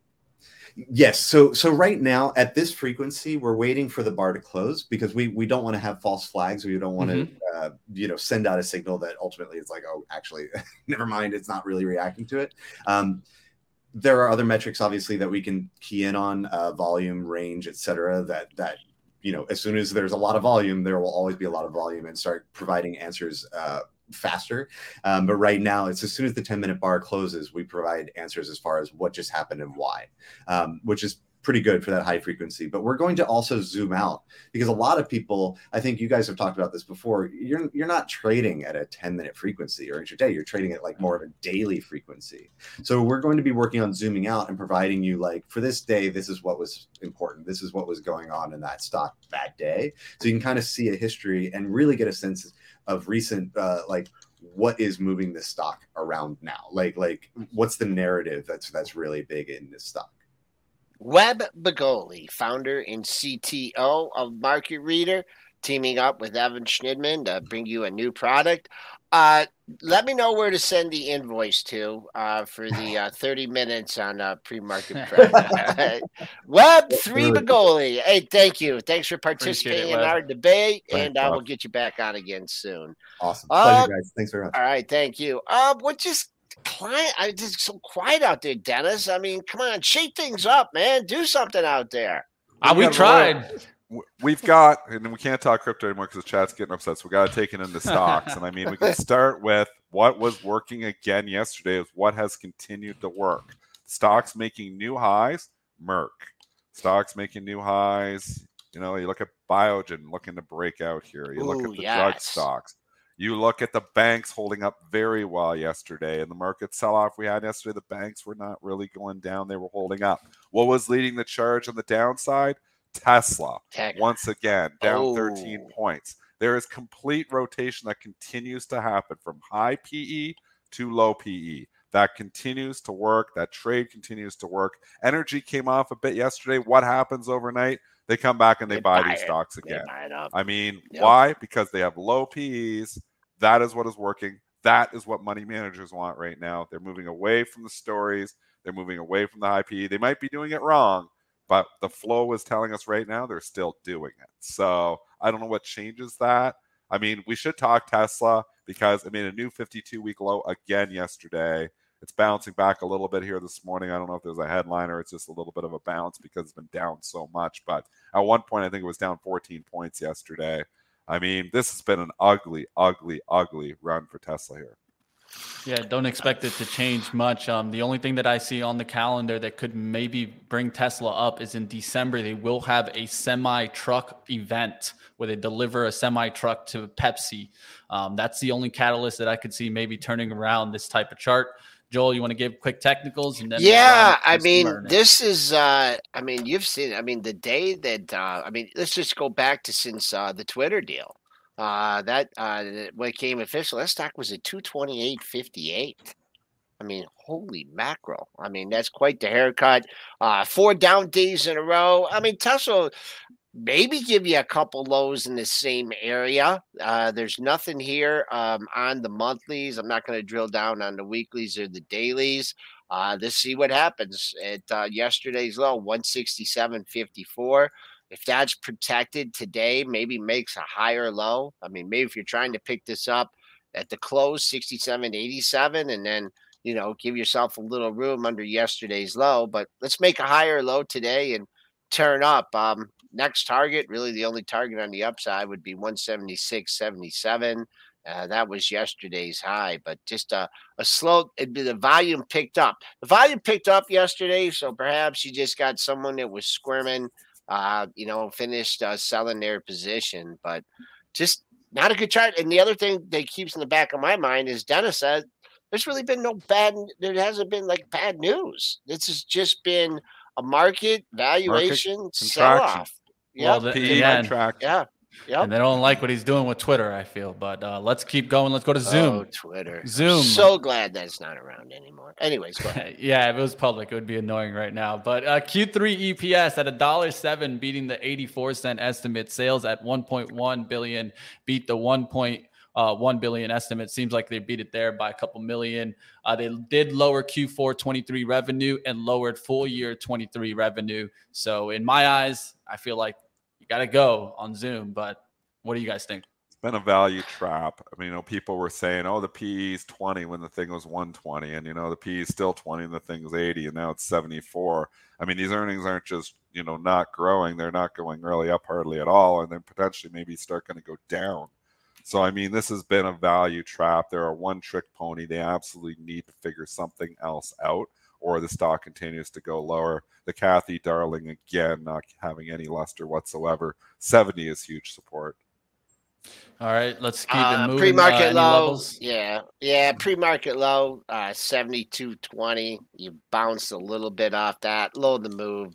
yes so so right now at this frequency we're waiting for the bar to close because we we don't want to have false flags we don't want to uh, you know send out a signal that ultimately it's like oh actually (laughs) never mind it's not really reacting to it um, there are other metrics obviously that we can key in on uh, volume range etc that that you know as soon as there's a lot of volume there will always be a lot of volume and start providing answers uh, faster. Um, but right now it's as soon as the 10 minute bar closes we provide answers as far as what just happened and why um, which is pretty good for that high frequency. But we're going to also zoom out because a lot of people i think you guys have talked about this before you're you're not trading at a 10 minute frequency or intraday you're trading at like more of a daily frequency. So we're going to be working on zooming out and providing you like for this day this is what was important this is what was going on in that stock that day. So you can kind of see a history and really get a sense of recent uh, like what is moving this stock around now? Like, like what's the narrative that's that's really big in this stock? Webb Begoli, founder and CTO of Market Reader, teaming up with Evan Schnidman to bring you a new product. Uh, let me know where to send the invoice to uh, for the uh, 30 minutes on uh, pre-market (laughs) prep. Web three Begoli. Hey, thank you. Thanks for participating it, in our debate, Thanks, and uh, we'll get you back on again soon. Awesome. Uh, Pleasure, guys. Thanks very much. All right, thank you. Uh, what just client? I just so quiet out there, Dennis. I mean, come on, shake things up, man. Do something out there. Uh, we tried we've got, and we can't talk crypto anymore because the chat's getting upset. So we got to take it into (laughs) stocks. and I mean, we can start with what was working again yesterday is what has continued to work. Stocks making new highs, Merck. Stocks making new highs. You know, you look at Biogen looking to break out here. You Ooh, look at the yes. drug stocks. You look at the banks holding up very well yesterday. And the market sell off we had yesterday, the banks were not really going down. They were holding up. What was leading the charge on the downside? Tesla, Tech. once again, down oh. 13 points. There is complete rotation that continues to happen from high PE to low PE. That continues to work. That trade continues to work. Energy came off a bit yesterday. What happens overnight? They come back and they, they buy, buy, these it. stocks again. I mean, yep. why? Because they have low PEs. That is what is working. That is what money managers want right now. They're moving away from the stories. They're moving away from the high PE. They might be doing it wrong, but the flow is telling us right now they're still doing it. So I don't know what changes that. I mean, we should talk Tesla because I mean a new 52 week low again yesterday. It's bouncing back a little bit here this morning. I don't know if there's a headline or it's just a little bit of a bounce because it's been down so much. But at one point, I think it was down 14 points yesterday. I mean, this has been an ugly, ugly, ugly run for Tesla here. Yeah, don't expect it to change much. Um, the only thing that I see on the calendar that could maybe bring Tesla up is in December. They will have a semi truck event where they deliver a semi truck to Pepsi. Um, that's the only catalyst that I could see maybe turning around this type of chart. Joel, you want to give quick technicals and then yeah, I mean this is uh I mean you've seen I mean the day that uh I mean let's just go back to since uh the Twitter deal. Uh, that uh, when it came official, that stock was at two twenty eight fifty eight. I mean, holy mackerel! I mean, that's quite the haircut. Uh, four down days in a row. I mean, Tesla maybe give you a couple lows in the same area. Uh, there's nothing here um, on the monthlies. I'm not going to drill down on the weeklies or the dailies. Uh, let's see what happens at uh, yesterday's low, 167.54 if that's protected today, maybe makes a higher low. I mean, maybe if you're trying to pick this up at the close, 67, 87, and then, you know, give yourself a little room under yesterday's low. But let's make a higher low today and turn up. Um, next target, really the only target on the upside would be 176, 77. Uh, that was yesterday's high, but just a, a slow. It'd be the volume picked up. The volume picked up yesterday, so perhaps you just got someone that was squirming uh, you know, finished uh, selling their position, but just not a good chart. And the other thing that keeps in the back of my mind is Dennis said there's really been no bad. There hasn't been like bad news. This has just been a market valuation market sell off. Yeah, well, the, yeah, Yep. And they don't like what he's doing with Twitter, I feel. But uh, let's keep going. Let's go to Zoom. Oh, Twitter. Zoom. so glad that's not around anymore. Anyways, go ahead. (laughs) yeah, if it was public, it would be annoying right now. But uh, Q3 EPS at a dollar seven, beating the 84 cent estimate. Sales at 1.1 billion, beat the 1. Uh, 1 billion estimate. Seems like they beat it there by a couple million. Uh, they did lower Q4 23 revenue and lowered full year 23 revenue. So, in my eyes, I feel like got to go on Zoom. But what do you guys think? It's been a value trap. I mean, you know, people were saying, "Oh, the PE is 20 when the thing was 120," and you know, the PE is still 20 and the thing is 80, and now it's 74. I mean, these earnings aren't just you know not growing; they're not going really up hardly at all, and then potentially maybe start going to go down. So, I mean, this has been a value trap. They're a one trick pony. They absolutely need to figure something else out or the stock continues to go lower. The Cathie Darling again not having any luster whatsoever. 70 is huge support. All right, let's keep it uh, moving. Pre-market uh, low, levels? yeah, yeah. Pre-market low, uh, seventy-two twenty. You bounced a little bit off that. Low the move.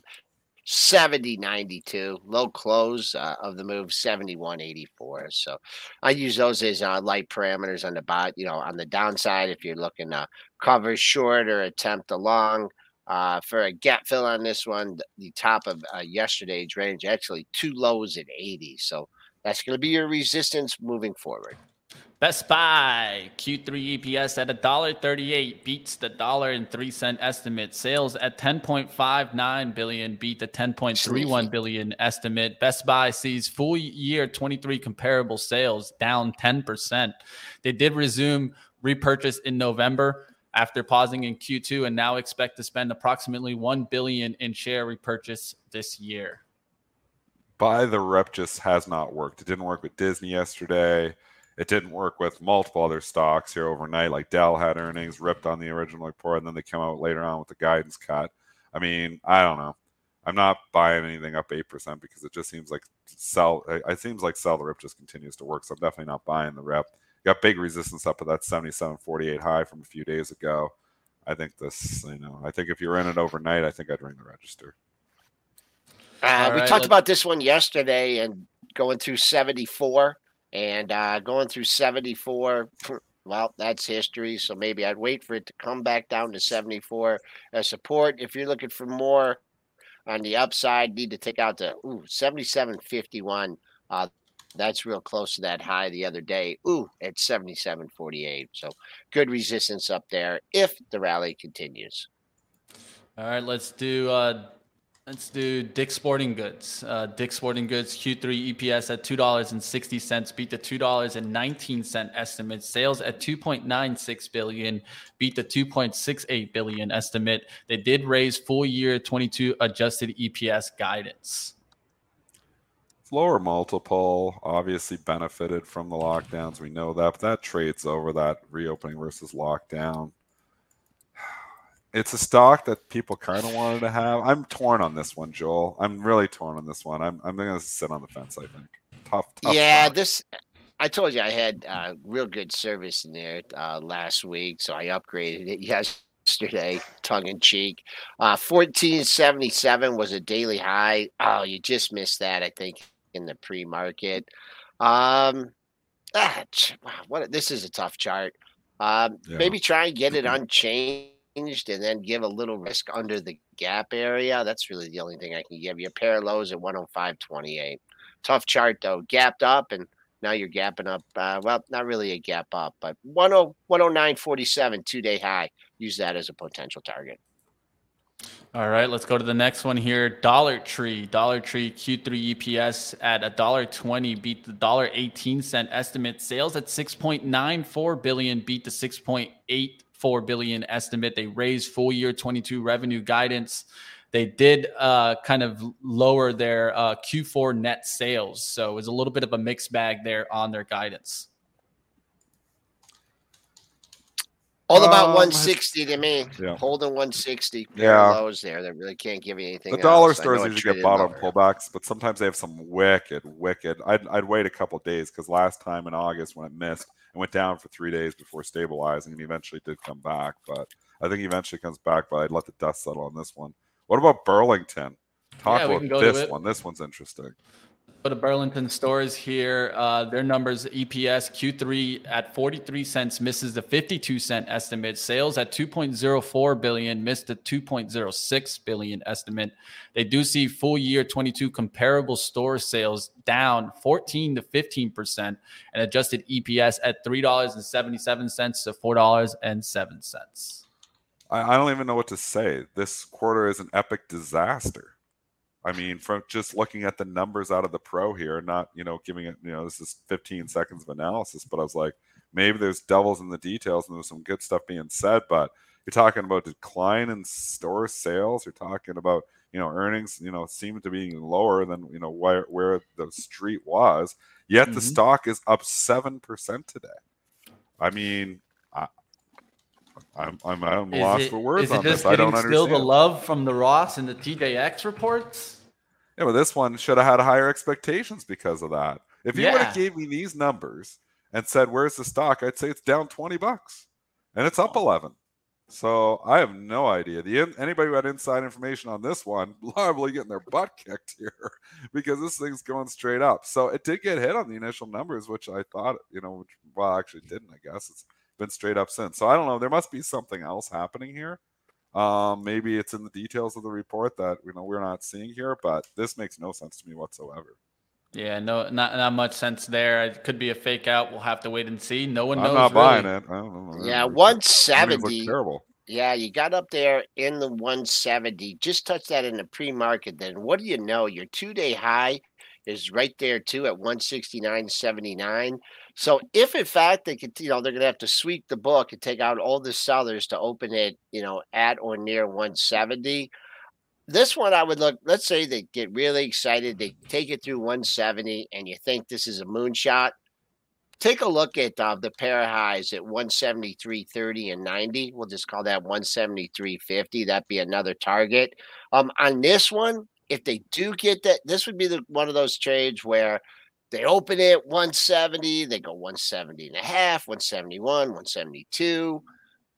70.92. Low close uh, of the move 71.84. So I use those as uh, light parameters on the bot. You know, on the downside, if you're looking to cover short or attempt a long. Uh, for a gap fill on this one, the top of uh, yesterday's range, actually two lows at 80. So that's going to be your resistance moving forward. Best Buy Q3 EPS at $1.38 beats the dollar and three cent estimate. Sales at 10.59 billion beat the 10.31 billion estimate. Best Buy sees full year 23 comparable sales down 10%. They did resume repurchase in November after pausing in Q2 and now expect to spend approximately 1 billion in share repurchase this year. Buy the rep just has not worked. It didn't work with Disney yesterday. It didn't work with multiple other stocks here overnight. Like Dell had earnings ripped on the original report, and then they come out later on with the guidance cut. I mean, I don't know. I'm not buying anything up eight percent because it just seems like sell. It seems like sell the rip just continues to work. So I'm definitely not buying the rip. Got big resistance up at that 77.48 high from a few days ago. I think this, you know, I think if you're in it overnight, I think I'd ring the register. Uh, we right, talked let's... about this one yesterday and going through 74 and uh, going through 74 well that's history so maybe i'd wait for it to come back down to 74 as support. If you're looking for more on the upside need to take out the ooh 7751 uh, that's real close to that high the other day. Ooh at 7748 so good resistance up there if the rally continues. All right let's do uh Let's do Dick's Sporting Goods. Uh, Dick's Sporting Goods Q3 EPS at two dollars and sixty cents, beat the two dollars and nineteen cent estimate. Sales at two point nine six billion, beat the two point six eight billion estimate. They did raise full year twenty two adjusted EPS guidance. Lower multiple obviously benefited from the lockdowns. We know that, but that trades over that reopening versus lockdown it's a stock that people kind of wanted to have. I'm torn on this one, Joel. I'm really torn on this one. I'm I'm going to sit on the fence. I think tough. tough yeah, stock. this. I told you I had uh, real good service in there uh, last week, so I upgraded it (laughs) yesterday, tongue in cheek. Uh, fourteen seventy seven was a daily high. Oh, you just missed that, I think, in the pre market. Um, ah, wow, what this is a tough chart. Um, yeah. maybe try and get it unchanged and then give a little risk under the gap area. That's really the only thing I can give you. A pair lows at 105.28. Tough chart though. Gapped up and now you're gapping up. Uh, well, not really a gap up, but 10, 109.47 two day high. Use that as a potential target. All right, let's go to the next one here. Dollar Tree, Dollar Tree Q3 EPS at a dollar twenty, beat the dollar eighteen cent estimate. Sales at six point nine four billion, beat the six point eight 4 billion estimate. They raised full year 22 revenue guidance. They did uh, kind of lower their uh, Q4 net sales. So it was a little bit of a mixed bag there on their guidance. All about um, 160 to me. Yeah. Holding 160. Yeah. Lows there that really can't give you anything. The dollar else. stores usually get bottom lower. pullbacks, but sometimes they have some wicked, wicked. I'd, I'd wait a couple days because last time in August when it missed, it went down for three days before stabilizing and eventually did come back. But I think he eventually comes back, but I'd let the dust settle on this one. What about Burlington? Talk yeah, about this one. This one's interesting go to Burlington stores here. Uh, their numbers EPS Q3 at 43 cents misses the 52 cent estimate. Sales at 2.04 billion missed the 2.06 billion estimate. They do see full year 22 comparable store sales down 14 to 15 percent, and adjusted EPS at three dollars and 77 cents to four dollars and seven cents. I don't even know what to say. This quarter is an epic disaster. I mean, from just looking at the numbers out of the pro here, not you know giving it, you know, this is 15 seconds of analysis, but I was like, maybe there's devils in the details and there's some good stuff being said, but you're talking about decline in store sales. You're talking about you know earnings, you know, seem to be lower than you know where where the street was. Yet mm-hmm. the stock is up seven percent today. I mean, I, I'm I'm, I'm lost it, for words on this. I don't understand. Still the love from the Ross and the TJX reports. Yeah, but this one should have had higher expectations because of that. If you yeah. would have gave me these numbers and said, "Where's the stock?" I'd say it's down twenty bucks, and it's up eleven. So I have no idea. The anybody who had inside information on this one, (laughs) probably getting their butt kicked here (laughs) because this thing's going straight up. So it did get hit on the initial numbers, which I thought, you know, which, well, actually didn't. I guess it's been straight up since. So I don't know. There must be something else happening here. Um, maybe it's in the details of the report that you know we're not seeing here, but this makes no sense to me whatsoever. Yeah, no, not not much sense there. It could be a fake out. We'll have to wait and see. No one knows. I'm not really. buying it. I don't know. Yeah, 170. Terrible. Yeah, you got up there in the 170. Just touch that in the pre-market. Then what do you know? Your two-day high is right there too at 169.79. So if in fact they could, you know, they're going to have to sweep the book and take out all the sellers to open it, you know, at or near 170. This one I would look. Let's say they get really excited, they take it through 170, and you think this is a moonshot. Take a look at uh, the pair highs at 173.30 and 90. We'll just call that 173.50. That'd be another target. Um, on this one, if they do get that, this would be the one of those trades where they open it 170, they go 170 and a half, 171, 172.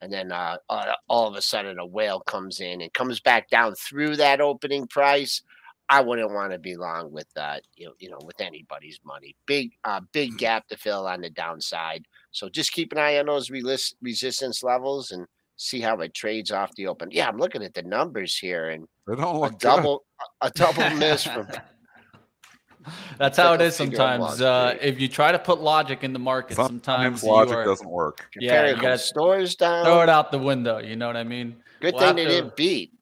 And then uh, uh, all of a sudden a whale comes in and comes back down through that opening price. I wouldn't want to be long with uh, you know, you know, with anybody's money. Big, uh, big mm. gap to fill on the downside. So just keep an eye on those res- resistance levels and see how it trades off the open. Yeah, I'm looking at the numbers here, and they don't look a double, a double miss from (laughs) (laughs) (laughs) That's how it is sometimes. Uh, if you try to put logic in the market, sometimes, sometimes logic are, doesn't work. Yeah, you got stores down. Throw it out the window. You know what I mean? Good we'll thing they to, didn't beat.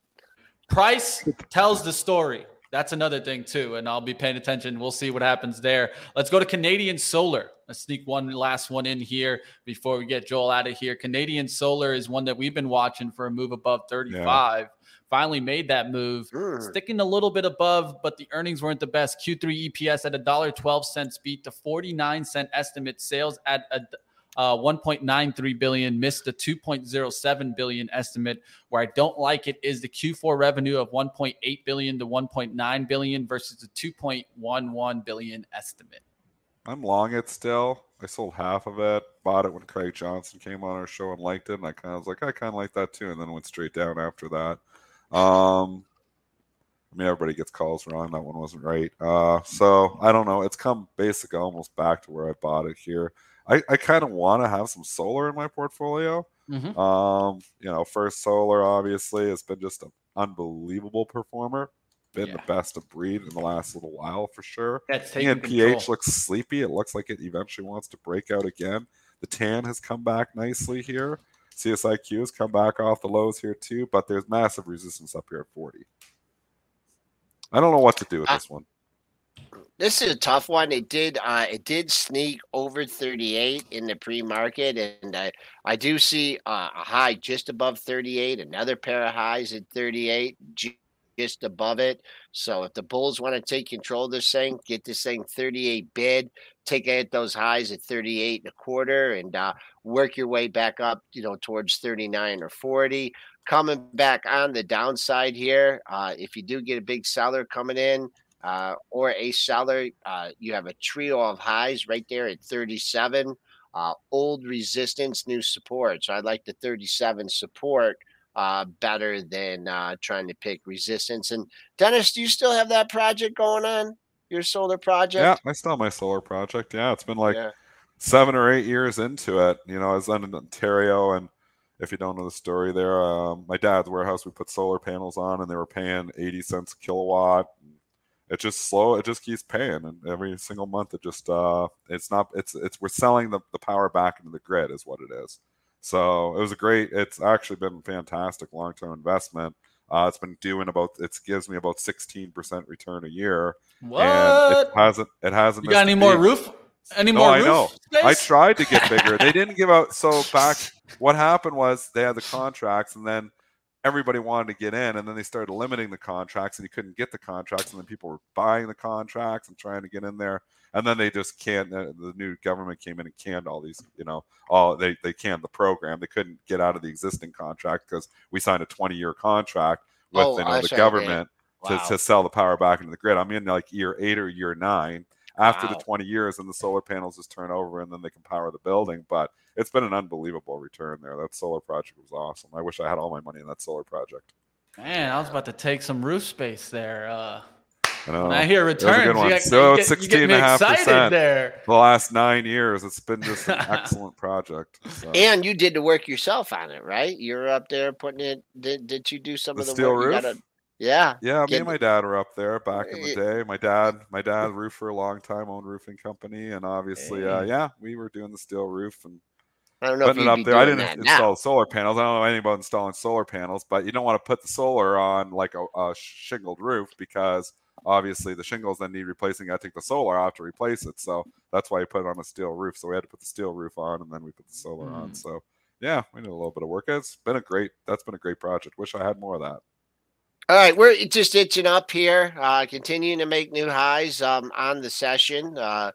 Price tells the story. That's another thing too, and I'll be paying attention. We'll see what happens there. Let's go to Canadian Solar. Let's sneak one last one in here before we get Joel out of here. Canadian Solar is one that we've been watching for a move above 35. Yeah finally made that move, sure. sticking a little bit above, but the earnings weren't the best. Q3 EPS at a dollar twelve cents beat the 49 cent estimate. Sales at a uh, 1.93 billion missed the 2.07 billion estimate where i don't like it is the q4 revenue of 1.8 billion to 1.9 billion versus the 2.11 billion estimate i'm long it still i sold half of it bought it when craig johnson came on our show and liked it and i kind of was like i kind of like that too and then went straight down after that um, I mean, everybody gets calls wrong. That one wasn't right. Uh, so I don't know. It's come basically almost back to where I bought it here. I, I kind of want to have some solar in my portfolio. Mm-hmm. Um, you know, First Solar obviously has been just an unbelievable performer. Been yeah. the best of breed in the last little while for sure. That's ENPH looks sleepy. It looks like it eventually wants to break out again. The tan has come back nicely here. CSIQ has come back off the lows here too, but there's massive resistance up here at 40. I don't know what to do with this one. This is a tough one. It did uh, it did sneak over 38 in the pre-market, and I I do see uh, a high just above 38, another pair of highs at 38, just above it. So if the Bulls want to take control of this thing, get this thing 38 bid, take at those highs at 38 and a quarter, and uh, work your way back up, you know, towards 39 or 40. Coming back on the downside here, uh, if you do get a big seller coming in uh, or a seller, uh, you have a trio of highs right there at 37. Uh, old resistance, new support. So I'd like the 37 support uh, better than uh, trying to pick resistance. And Dennis, do you still have that project going on? Your solar project? Yeah, I still have my solar project. Yeah, it's been like. Yeah seven or eight years into it, you know, I was in Ontario, and if you don't know the story, there, um, my dad's warehouse, we put solar panels on, and they were paying eighty cents a kilowatt. It just slow. It just keeps paying, and every single month, it just uh, it's not. It's it's we're selling the, the power back into the grid, is what it is. So it was a great. It's actually been fantastic long term investment. Uh, it's been doing about it gives me about sixteen percent return a year. What? And it hasn't it hasn't. You got any more roof? Any no, more? I know. Space? I tried to get bigger. they (laughs) didn't give out. So back, what happened was they had the contracts, and then everybody wanted to get in, and then they started limiting the contracts, and you couldn't get the contracts, and then people were buying the contracts and trying to get in there, and then they just can't. Uh, the new government came in and canned all these. You know, all they they canned the program. They couldn't get out of the existing contract because we signed a 20 year contract with oh, you know, the government. Wow. To, to sell the power back into the grid. I'm in like year eight or year nine, after Wow. the 20 years and the solar panels just turn over and then they can power the building. But it's been an unbelievable return there. That solar project was awesome. I wish I had all my money in that solar project. Man, I was about to take some roof space there. Uh, I know. when I hear returns, you, one. So you, it's get, you get me 16.5%. excited there. the last nine years, it's been just an (laughs) excellent project. So. And you did the work yourself on it, right? You're up there putting it. Did Did you do some The of the steel work? Roof? gotta- yeah. Yeah, me and my dad were up there back in the Eh, day. My dad, my dad roofed for a long time, owned roofing company, and obviously, uh, yeah, we were doing the steel roof and I don't know putting it up there. I didn't install now. solar panels. I don't know anything about installing solar panels, but you don't want to put the solar on like a, a shingled roof because obviously the shingles then need replacing. I think the solar off to replace it, so that's why you put it on a steel roof. So we had to put the steel roof on, and then we put the solar on. Mm. So yeah, we did a little bit of work. It's been a great. That's been a great project. Wish I had more of that. All right, we're just itching up here, uh, continuing to make new highs um, on the session. Uh,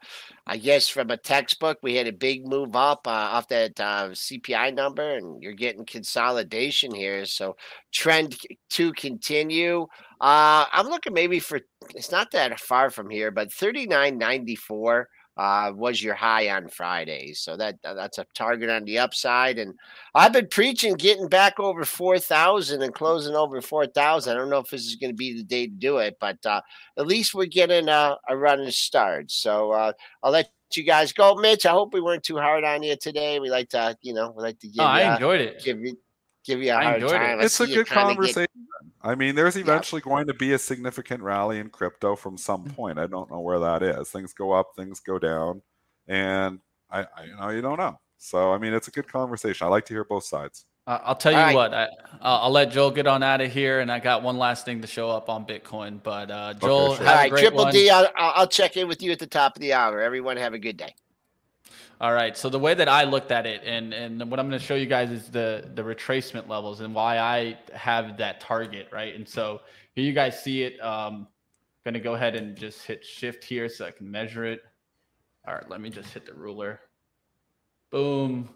I guess from a textbook, we had a big move up uh, off that uh, CPI number, and you're getting consolidation here. So trend to continue. Uh, I'm looking maybe for it's not that far from here, but 39.94 uh, was your high on Friday. So that uh, that's a target on the upside. And I've been preaching getting back over 4,000 and closing over 4,000. I don't know if this is going to be the day to do it, but uh, at least we're getting a, a running start. So uh, I'll let you guys go. Mitch, I hope we weren't too hard on you today. We like to, you know, we like to give, Oh, I you, enjoyed it. give you give you a I hard enjoyed it. time. I it's a good kinda get- conversation. I mean, there's eventually going to be a significant rally in crypto from some Mm-hmm. point. I don't know where that is. Things go up, things go down, and I, I you know, you don't know. So, I mean, it's a good conversation. I like to hear both sides. Uh, I'll tell you All right. what. I, I'll I'll let Joel get on out of here, and I got one last thing to show up on Bitcoin. But uh, Joel, sure. have All a right, great Triple one. D, I'll, I'll I'll check in with you at the top of the hour. Everyone have a good day. All right. So the way that I looked at it, and and what I'm going to show you guys is the the retracement levels and why I have that target, right? And so here you guys see it. Um, going to go ahead and just hit shift here so I can measure it. All right. Let me just hit the ruler. Boom.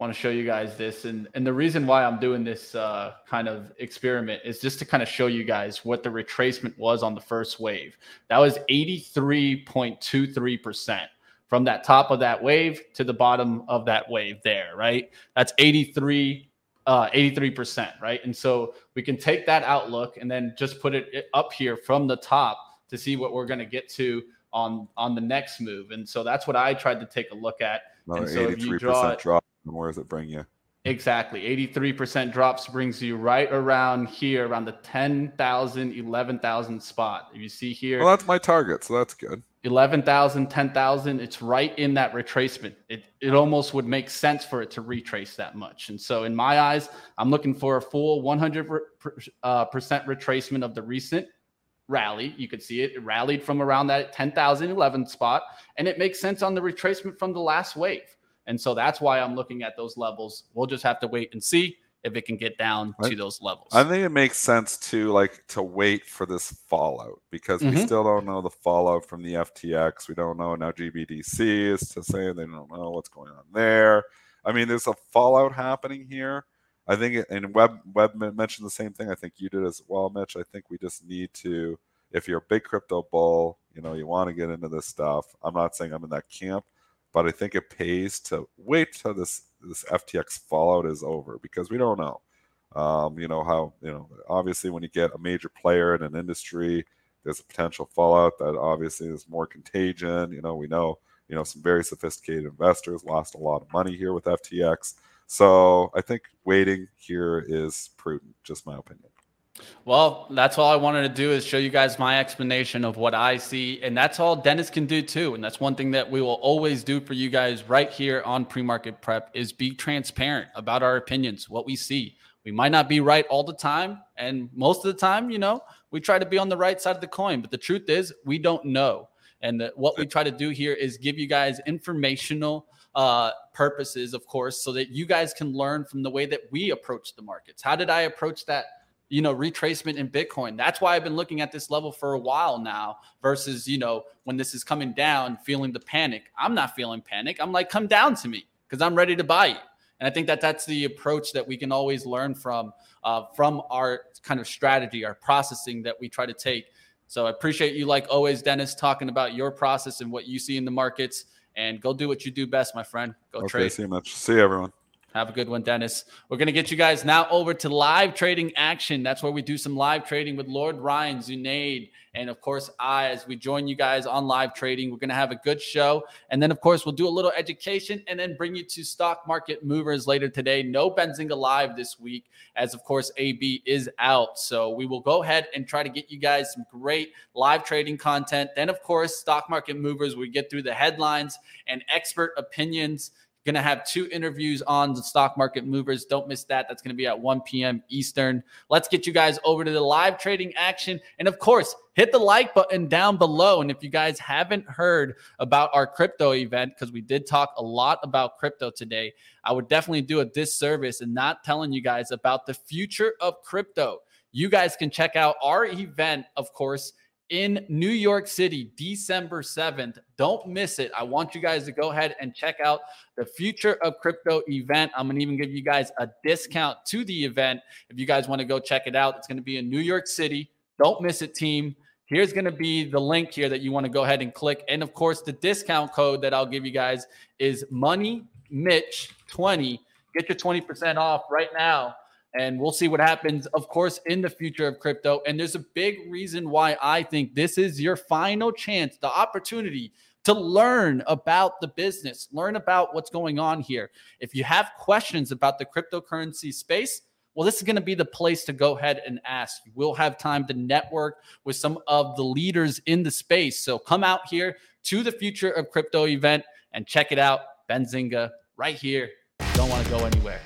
Want to show you guys this, and and the reason why I'm doing this uh, kind of experiment is just to kind of show you guys what the retracement was on the first wave. That was 83.23 percent from that top of that wave to the bottom of that wave there, right? That's 83 uh 83%, right? And so we can take that outlook and then just put it up here from the top to see what we're going to get to on on the next move. And so that's what I tried to take a look at. Another And so if you 83% draw it- drop. And where does it bring you? Exactly. 83% drops brings you right around here around the 10,000 11,000 spot. If you see here Well, that's my target, so that's good. 11,000, 10,000, it's right in that retracement. It, it almost would make sense for it to retrace that much. And so, in my eyes, I'm looking for a full 100% uh, retracement of the recent rally. You could see it, it rallied from around that 10,011 spot, and it makes sense on the retracement from the last wave. And so, that's why I'm looking at those levels. We'll just have to wait and see if it can get down I- to those levels. I think it makes sense to like to wait for this fallout because we Mhm. still don't know the fallout from the FTX. We don't know now. GBDC is to saying they don't know what's going on there. I mean, there's a fallout happening here. I think, it, and Web Web men- mentioned the same thing. I think you did as well, Mitch. I think we just need to, if you're a big crypto bull, you know, you want to get into this stuff. I'm not saying I'm in that camp, but I think it pays to wait till this this FTX fallout is over because we don't know. Um, you know how you know obviously when you get a major player in an industry, there's a potential fallout that obviously is more contagion. You know we know you know some very sophisticated investors lost a lot of money here with FTX. So I think waiting here is prudent. Just my opinion. Well, that's all I wanted to do is show you guys my explanation of what I see. And that's all Dennis can do too. And that's one thing that we will always do for you guys right here on pre-market prep is be transparent about our opinions, what we see. We might not be right all the time. And most of the time, you know, we try to be on the right side of the coin. But the truth is we don't know. And the, what we try to do here is give you guys informational uh, purposes, of course, so that you guys can learn from the way that we approach the markets. How did I approach that you know, retracement in Bitcoin. That's why I've been looking at this level for a while now versus, you know, when this is coming down, feeling the panic. I'm not feeling panic. I'm like, come down to me because I'm ready to buy you. And I think that that's the approach that we can always learn from, uh, from our kind of strategy, our processing that we try to take So I appreciate you, like always, Dennis, talking about your process and what you see in the markets. And go do what you do best, my friend. Go Okay, trade. see you much. See you, everyone. Have a good one, Dennis. We're going to get you guys now over to live trading action. That's where we do some live trading with Lord Ryan, Zunaid, and of course, I, as we join you guys on live trading. We're going to have a good show. And then, of course, we'll do a little education and then bring you to stock market movers later today. No Benzinga live this week, as of course, AB is out. So we will go ahead and try to get you guys some great live trading content. Then, of course, stock market movers, we get through the headlines and expert opinions. Going to have two interviews on the stock market movers. Don't miss that. That's going to be at 1 p.m. Eastern. Let's get you guys over to the live trading action. And of course, hit the like button down below. And if you guys haven't heard about our crypto event, because we did talk a lot about crypto today, I would definitely do a disservice and not telling you guys about the future of crypto. You guys can check out our event, of course in New York City, December 7th. Don't miss it. I want you guys to go ahead and check out the Future of Crypto event. I'm going to even give you guys a discount to the event if you guys want to go check it out. It's going to be in New York City. Don't miss it, team. Here's going to be the link here that you want to go ahead and click. And of course, the discount code that I'll give you guys is Money Mitch 20. Get your 20% off right now and we'll see what happens, of course, in the future of crypto. And there's a big reason why I think this is your final chance, the opportunity to learn about the business, learn about what's going on here. If you have questions about the cryptocurrency space, well, this is going to be the place to go ahead and ask. We'll have time to network with some of the leaders in the space. So come out here to the Future of Crypto event and check it out. Benzinga right here. Don't want to go anywhere.